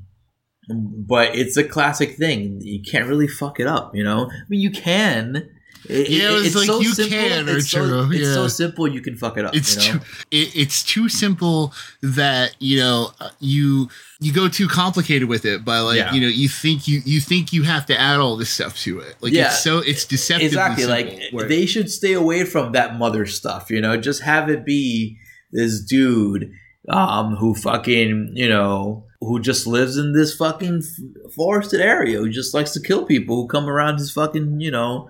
but it's a classic thing. You can't really fuck it up, you know. I mean, you can. It- Yeah, it- it's like you can, It's, so, Arturo, it's so simple you can fuck it up. it's you know? too it, it's too simple that you know uh, you you go too complicated with it by like Yeah. you know you think you you think you have to add all this stuff to it like Yeah. it's so it's deceptively exactly simple, like they should stay away from that mother stuff you know just have it be this dude um who fucking you know who just lives in this fucking forested area who just likes to kill people who come around his fucking you know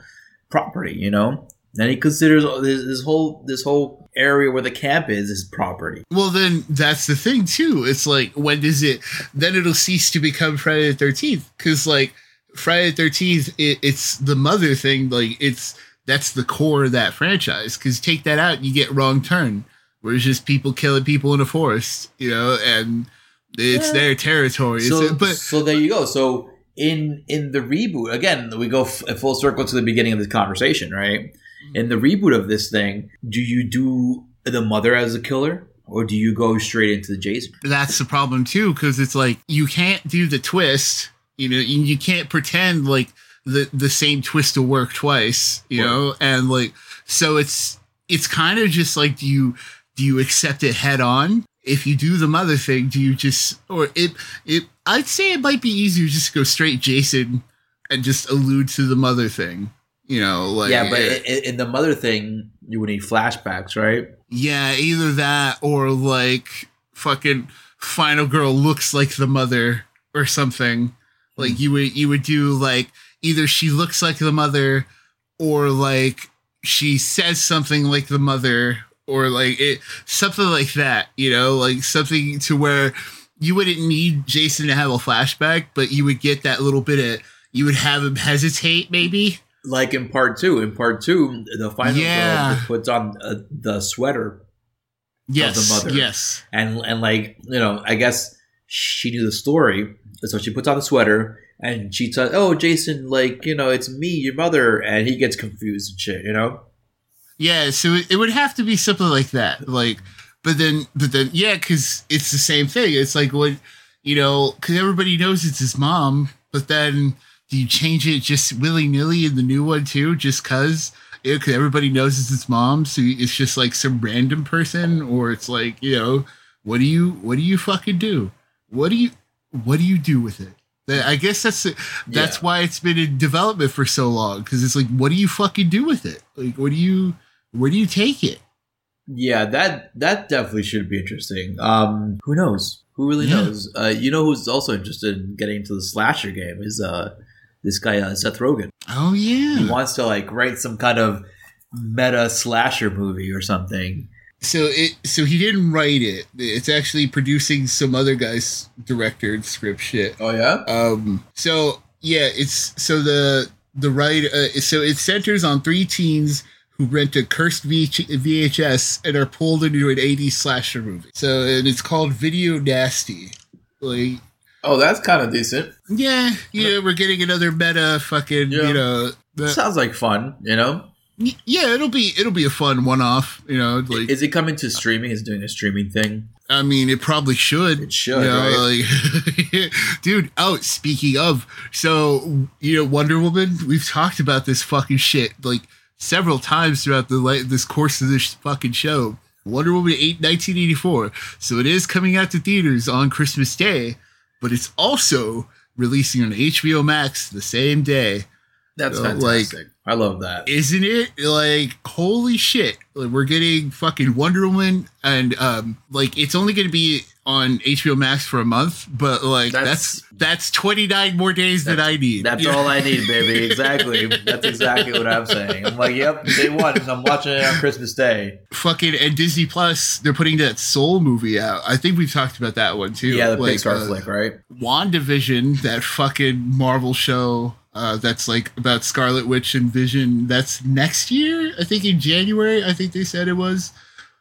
property you know? And he considers this, this whole this whole area where the camp is his property. Well then that's the thing too. It's like when does it then it'll cease to become friday the 13th because like friday the 13th it, it's the mother thing like it's that's the core of that franchise. Because take that out and you get wrong turn. Where it's just people killing people in a forest you know and it's Yeah. their territory. So, but so there you go. So in in the reboot again, we go f- full circle to the beginning of this conversation, right? Mm-hmm. In the reboot of this thing, do you do the mother as a killer, or do you go straight into the Jason? that's the problem too because it's like you can't do the twist you know you, you can't pretend like the the same twist will work twice you Right. know and like so it's it's kind of just like do you do you accept it head on if you do the mother thing do you just or it it i'd say it might be easier just to go straight jason and just allude to the mother thing you know like yeah, but it- in, in the mother thing, You would need flashbacks, right? Yeah, either that or like fucking final girl looks like the mother or something. Like hmm. you would you would do like either she looks like the mother or like she says something like the mother or like it something like that, you know, like something to where you wouldn't need Jason to have a flashback, but you would get that little bit of you would have him hesitate maybe. Like in part two. In part two, the final Yeah. girl puts on uh, the sweater Yes. Of the mother. Yes. and and like you know i guess she knew the story so she puts on the sweater and she says oh jason like you know it's me your mother and he gets confused and shit you know Yeah, so it, it would have to be something like that. Like, but then, but then, yeah, because it's the same thing. It's like what, you know, because everybody knows it's his mom, but then do you change it just willy nilly in the new one too, just because? Because everybody knows it's his mom, so it's just like some random person, or it's like, you know, what do you, what do you fucking do? What do you, what do you do with it? I guess that's that's Yeah. why it's been in development for so long because it's like, what do you fucking do with it? Like, what do you, where do you take it? Yeah that that definitely should be interesting um who knows who really Yeah. knows uh you know who's also interested in getting into the slasher game is uh this guy uh, seth rogen Oh yeah, he wants to like write some kind of meta slasher movie or something So it, so he didn't write it. It's actually producing some other guy's director script shit. oh yeah Um. So yeah, it's so the the right. Uh, so it centers on three teens who rent a cursed VH- VHS and are pulled into an 80s slasher movie. So and it's called Video Nasty. Like oh that's kind of decent yeah, you know, we're getting another meta fucking Yeah. you know. the- sounds like fun you know yeah, it'll be it'll be a fun one off. You know, like is it coming to streaming? Is it doing a streaming thing? I mean, it probably should. It should, you know, like- dude. Oh, speaking of, so you know, Wonder Woman. We've talked about this fucking shit like several times throughout the like this course of this fucking show. Wonder Woman 8, 1984. So it is coming out to theaters on Christmas Day, but it's also releasing on HBO Max the same day. That's So, fantastic. I love that. isn't it like holy shit like, we're getting fucking wonder woman and um like it's only gonna be on hbo max for a month but like that's That's- that's, 29 more days than i need That's all I need, baby. Exactly. That's exactly what I'm saying. I'm like, yep, day one. I'm watching it on Christmas Day. fucking and disney plus they're putting that soul movie out i think we've talked about that one too Yeah, the Like, Pixar uh, flick, right? WandaVision, that fucking Marvel show uh, that's like about Scarlet Witch and Vision, that's next year. I think in January. I think they said it was.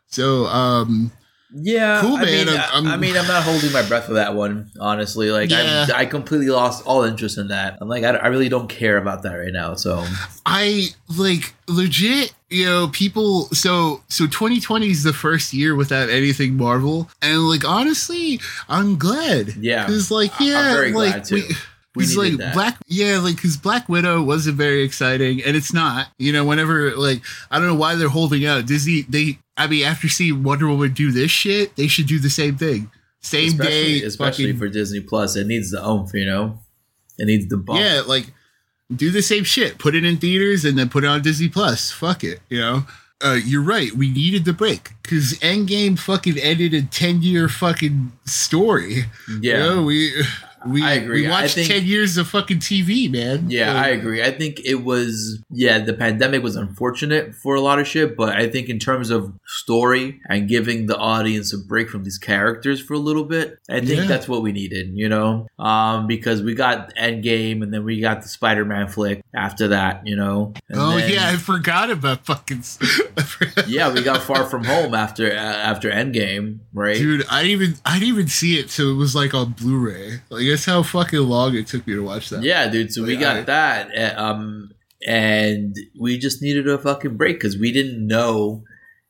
So, um, Yeah, Cool, I. Mean, I'm- I, I'm- mean, I'm not holding my breath for that one, honestly. Like, Yeah. I, I completely lost all interest in that. I'm like, I, I really don't care about that right now. So, I like legit, you know, people. So, so 2020 is the first year without anything Marvel, and like honestly, I'm glad. Yeah. because like I- I'm yeah, like we. We Because like that. Black, yeah, like because Black Widow wasn't very exciting, and it's not. You know, whenever like I don't know why they're holding out. Disney, they, I mean, after seeing Wonder Woman do this shit, they should do the same thing. Same especially, day, especially fucking- for Disney Plus, it needs the oomph, you know? It needs the bump. Yeah, like do the same shit. Put it in theaters and then put it on Disney Plus. Fuck it, you know. Uh, you're right. We needed the break because Endgame fucking ended a ten year fucking story. Yeah. You know, we we I agree. we watched think- ten years of fucking TV, man. Yeah, Like, I agree. I think it was yeah, the pandemic was unfortunate for a lot of shit, but I think in terms of story and giving the audience a break from these characters for a little bit, I think Yeah. that's what we needed, you know? Um because we got Endgame and then we got the Spider-Man flick after that, you know. And Oh then- yeah, I forgot about fucking. Yeah, we got Far From Home after uh, after Endgame, right? Dude, I didn't even I didn't even see it, so it was like on Blu-ray. Like that's how fucking long it took me to watch that. Yeah, dude. So we got I- that, uh, um, and we just needed a fucking break because we didn't know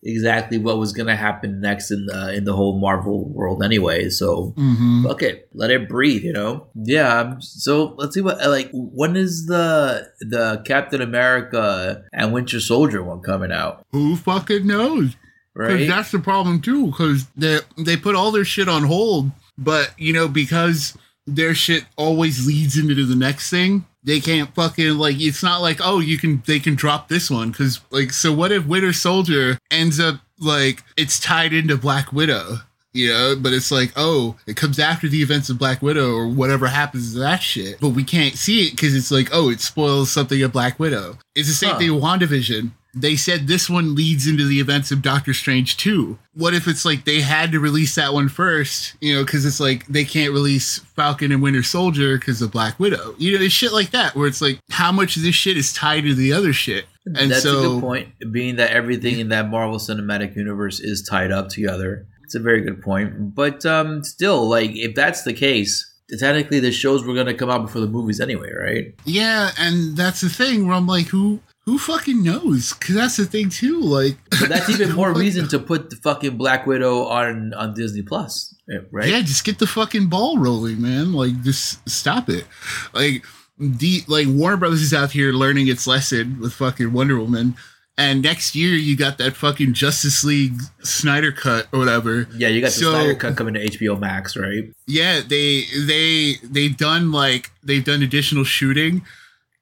exactly what was gonna happen next in the in the whole Marvel world anyway. So Mm-hmm. fuck it, let it breathe, you know. Yeah. um, So let's see what like when is the the Captain America and Winter Soldier one coming out? Who fucking knows? Right. that's the problem too. Because they they put all their shit on hold, but you know because their shit always leads into the next thing. They can't fucking like it's not like oh you can they can drop this one because like so what if Winter Soldier ends up like it's tied into Black Widow you know but it's like oh it comes after the events of black widow or whatever happens to that shit but we can't see it because it's like oh it spoils something of black widow it's the same Huh. thing with wandavision they said this one leads into the events of doctor strange 2 what if it's like they had to release that one first you know because it's like they can't release falcon and winter soldier because of black widow you know it's shit like that where it's like how much of this shit is tied to the other shit and That's so a good point. Being that everything in that Marvel Cinematic Universe is tied up together, it's a very good point. But um, still, like if that's the case, technically the shows were going to come out before the movies anyway, right? Yeah, and that's the thing where I'm like, who who fucking knows? Because that's the thing too. Like, But that's even more reason to put the fucking Black Widow on on Disney Plus, eh, right? Yeah, just get the fucking ball rolling, man. Like, just stop it. Like, the like Warner Brothers is out here learning its lesson with fucking Wonder Woman. And next year you got that fucking Justice League Snyder cut or whatever. Yeah, you got the So- Snyder cut coming to HBO Max, right? Yeah, they they they've done like they've done additional shooting,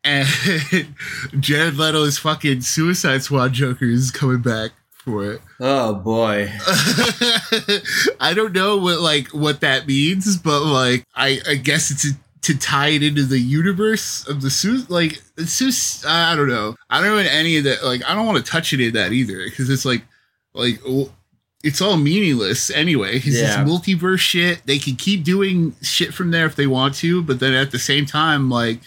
and Jared Leto's fucking Suicide Squad Joker is coming back for it. Oh boy, I don't know what like what that means, but like I I guess it's to, to tie it into the universe of the suit. Like it's just I don't know. I don't know any of that. Like I don't want to touch any of that either because it's like like. w- It's all meaningless anyway. Yeah. it's multiverse shit. They can keep doing shit from there if they want to, but then at the same time, like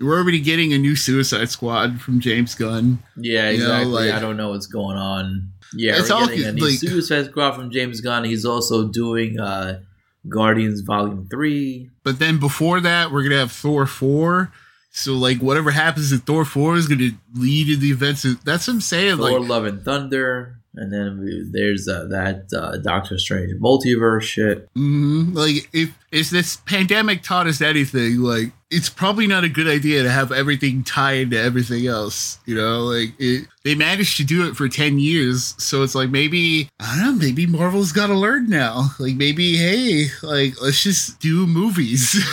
we're already getting a new Suicide Squad from James Gunn. yeah, You know, exactly. like- I don't know what's going on. Yeah, It's we're all getting a new like- Suicide Squad from James Gunn. He's also doing uh Guardians Volume Three. But then before that, we're gonna have Thor four. So like whatever happens in Thor four is gonna lead to the events. Of, that's what I'm saying. Thor: Like Love and Thunder, and then we, there's uh, that uh, Doctor Strange multiverse shit. mhm, like if if this pandemic taught us anything, like it's probably not a good idea to have everything tie into everything else. You know, like it, they managed to do it for ten years, so it's like maybe I don't know. Maybe Marvel's got to learn now. Like maybe hey, like let's just do movies.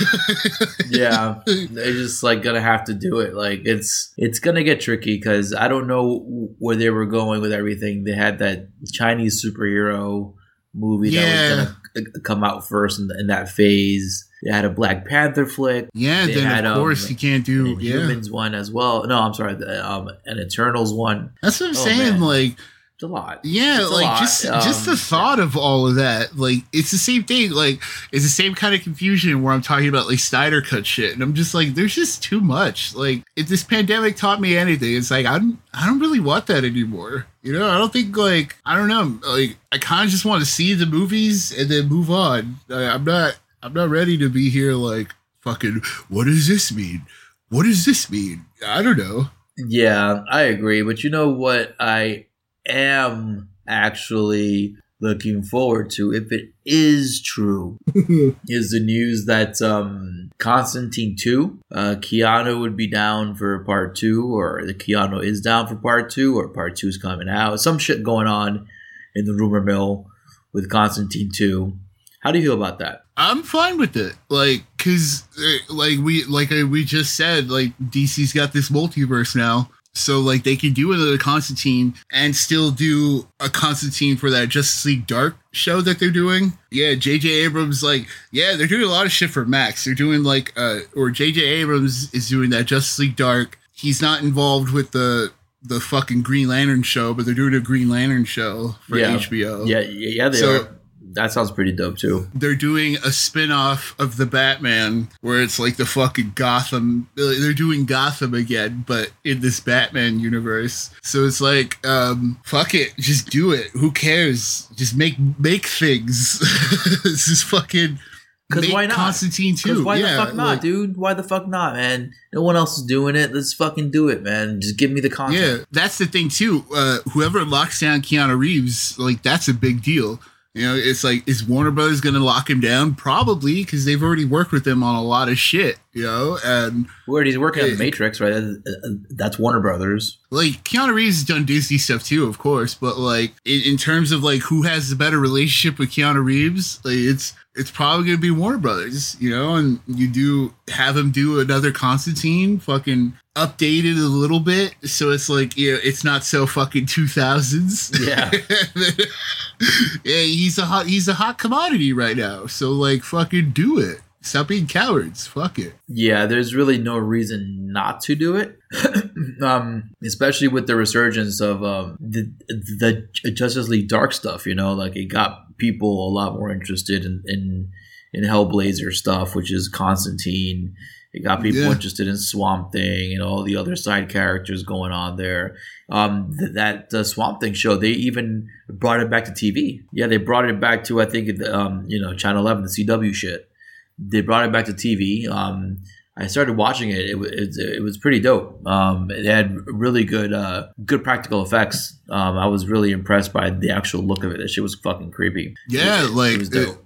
Yeah, they're just like gonna have to do it. Like it's it's gonna get tricky because I don't know where they were going with everything. They had that Chinese superhero movie Yeah. that was gonna uh, come out first in, in that phase. They had a Black Panther flick. yeah, They then had, of um, course you can't do yeah. Humans one as well. No, I'm sorry, the, um, an Eternals one. That's what I'm Oh, saying. man. Like It's a lot. Yeah, It's like lot. just just the Um, thought of all of that, like it's the same thing. Like it's the same kind of confusion where I'm talking about like Snyder cut shit, and I'm just like, there's just too much. Like if this pandemic taught me anything, it's like I'm I don't really want that anymore. You know, I don't think like I don't know. Like I kind of just want to see the movies and then move on. I, I'm not I'm not ready to be here like fucking. What does this mean? What does this mean? I don't know. Yeah, I agree. But you know what? I am actually looking forward to, if it is true, is the news that um, Constantine 2, uh, Keanu would be down for part two, or the Keanu is down for part two, or part two is coming out. Some shit going on in the rumor mill with Constantine 2. How do you feel about that? I'm fine with it. Like, cause uh, like we like we just said, like DC's got this multiverse now, so like they can do another Constantine and still do a Constantine for that Justice League Dark show that they're doing. Yeah, J.J. Abrams like yeah they're doing a lot of shit for Max. They're doing like uh or J.J. Abrams is doing that Justice League Dark. He's not involved with the the fucking Green Lantern show, but they're doing a Green Lantern show for Yeah. HBO. Yeah, yeah, yeah they So- are. That sounds pretty dope too. they're doing a spin-off of the Batman where it's like the fucking Gotham they're doing Gotham again but in this Batman universe so it's like um fuck it just do it who cares just make make things this is fucking 'Cause make why not? Constantine Because too why yeah the fuck not, like- dude? Why the fuck not, man? No one else is doing it. Let's fucking do it, man. Just give me the content. Yeah, that's the thing too. Uh, whoever locks down Keanu Reeves, like that's a big deal You know, it's like, is Warner Brothers going to lock him down? Probably, because they've already worked with him on a lot of shit, you know? And Where he's working on the Matrix, right? Uh, uh, That's Warner Brothers. like, Keanu Reeves has done Disney stuff too, of course, but like, in, in terms of like who has the better relationship with Keanu Reeves, like, it's, it's probably going to be Warner Brothers, you know? And you do have him do another Constantine, fucking updated a little bit. So it's like, you know, it's not so fucking 2000s. Yeah. yeah, he's a hot he's a hot commodity right now. So like fucking do it. Stop being cowards. Fuck it. Yeah, there's really no reason not to do it. um, especially with the resurgence of um, the the Justice League Dark stuff. You know, like it got people a lot more interested in in, in Hellblazer stuff, which is Constantine. It got people Yeah. interested in Swamp Thing and all the other side characters going on there. Um, th- that uh, Swamp Thing show, they even brought it back to TV. Yeah, they brought it back to I think um, you know Channel Eleven, the CW shit they brought it back to TV. Um, I started watching it. It, it, it was pretty dope. Um, it had really good, uh, good practical effects. Um, I was really impressed by the actual look of it. That shit was fucking creepy. Yeah, It- like was dope.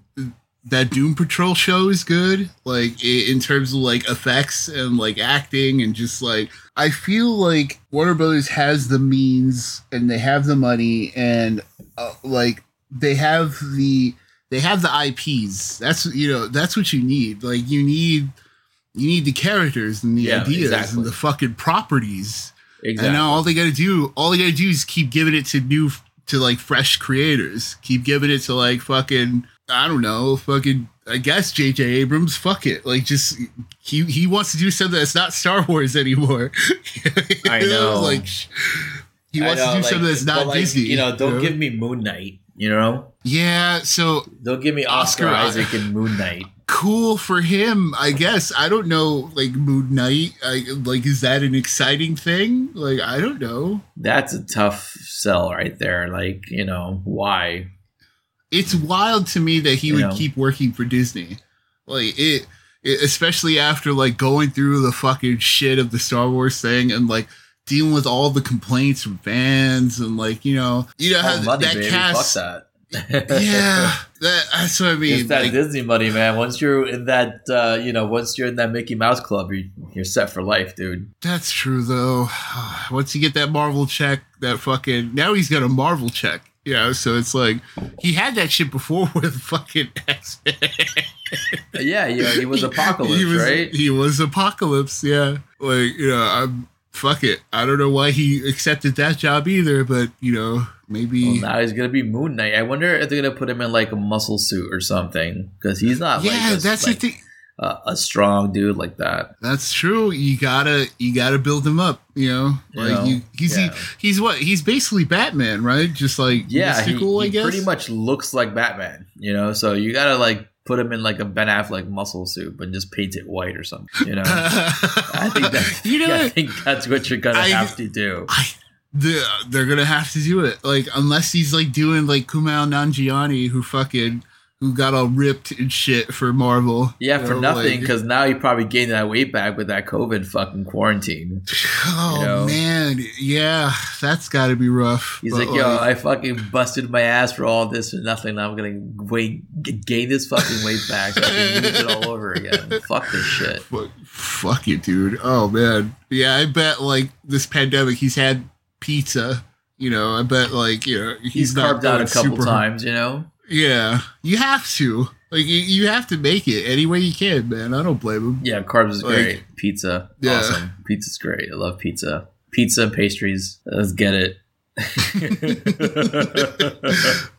That Doom Patrol show is good. Like in terms of like effects and like acting and just like I feel like Warner Brothers has the means and they have the money and uh, like they have the they have the IPs. That's you know that's what you need. Like you need you need the characters and the Yeah, ideas exactly. and the fucking properties. exactly. And now all they gotta do, all they gotta do is keep giving it to new, to like fresh creators. Keep giving it to like fucking, I don't know, fucking, I guess J.J. Abrams. Fuck it, like just he he wants to do something that's not Star Wars anymore. I know. like he wants know, to do like, something that's not like, Disney. You know, don't give me Moon Knight. You know, Yeah, so don't give me Oscar, Oscar Isaac and Moon Knight. cool for him, I guess. I don't know, like Moon Knight. I, like, is that an exciting thing? Like, I don't know. That's a tough sell right there. Like, you know, why? It's wild to me that he You would know? keep working for Disney. Like it, it, especially after like going through the fucking shit of the Star Wars thing and like dealing with all the complaints from fans and like you know, you know how money, that baby. cast. That. Yeah, that, that's what I mean. it's that like, Disney money, man. Once you're in that, uh, you know, once you're in that Mickey Mouse club, you're, you're set for life, dude. that's true though. Once you get that Marvel check, that fucking now he's got a Marvel check. You know, so it's like he had that shit before with fucking X Men. Yeah, yeah, he was Apocalypse, he was, right? He was Apocalypse, yeah. Like, you know, I'm fuck it. I don't know why he accepted that job either, but you know, maybe Well, now he's gonna be Moon Knight. I wonder if they're gonna put him in like a muscle suit or something because he's not. Yeah, like a, that's like, the thing. A, a strong dude like that. That's true. You gotta you gotta build him up, you know? You Like know, you, he's yeah. he, he's what? He's basically Batman, right? Just like Yeah, he, mystical, I he guess. pretty much looks like Batman. You know, so you gotta like put him in like a Ben Affleck muscle suit and just paint it white or something. You know, I think that you know I think that's what you're gonna I- have to do. I, the, they're gonna have to do it. Like unless he's like doing like Kumail Nanjiani, who fucking who got all ripped and shit for Marvel. Yeah, You for know, nothing like- because now he probably gained that weight back with that COVID fucking quarantine. Oh You know? man, yeah, that's got to be rough. He's like, yo, I fucking busted my ass for all this for nothing. Now I'm gonna g- gain this fucking weight back so I can use it all over again. Fuck this shit. fuck, fuck it, dude. Oh man, yeah, I bet like this pandemic, he's had pizza. You know, I bet like you know he's, He's, not carved out a couple super- times, you know. Yeah, you have to. Like you, you have to make it any way you can, man. I don't blame him. Yeah, carbs is Like- great. Pizza, Yeah. awesome. Pizza's great. I love pizza. Pizza and pastries. Let's get it.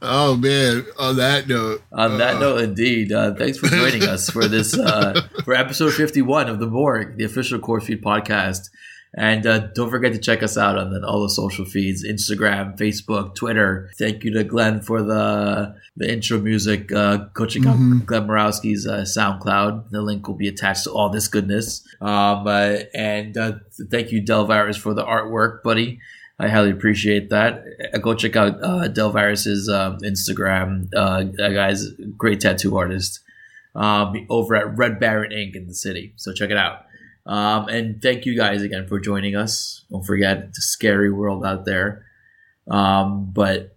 Oh man. On that note, On that uh, note, indeed, uh, thanks for joining us for this uh, for episode fifty one of the Morgue, the official Corpsefeed podcast. And uh, don't forget to check us out on the, all the social feeds: Instagram, Facebook, Twitter. Thank you to Glenn for the the intro music. Uh, go check out Mhm. Glenn Murawski's uh, SoundCloud. The link will be attached to all this goodness. Um, uh, and uh, thank you, Delvirus, for the artwork, buddy. I highly appreciate that. Uh, Go check out uh, Delvirus's um, Instagram. Uh, that guy's great tattoo artist um, over at Red Baron Ink in the city. So check it out. Um, and thank you guys again for joining us. Don't forget it's a scary world out there. Um, but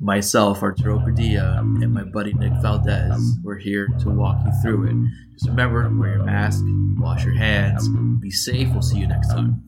myself, Arturo Padilla, and my buddy Nick Valdez, we're here to walk you through it. Just remember, wear your mask, wash your hands, be safe. We'll see you next time.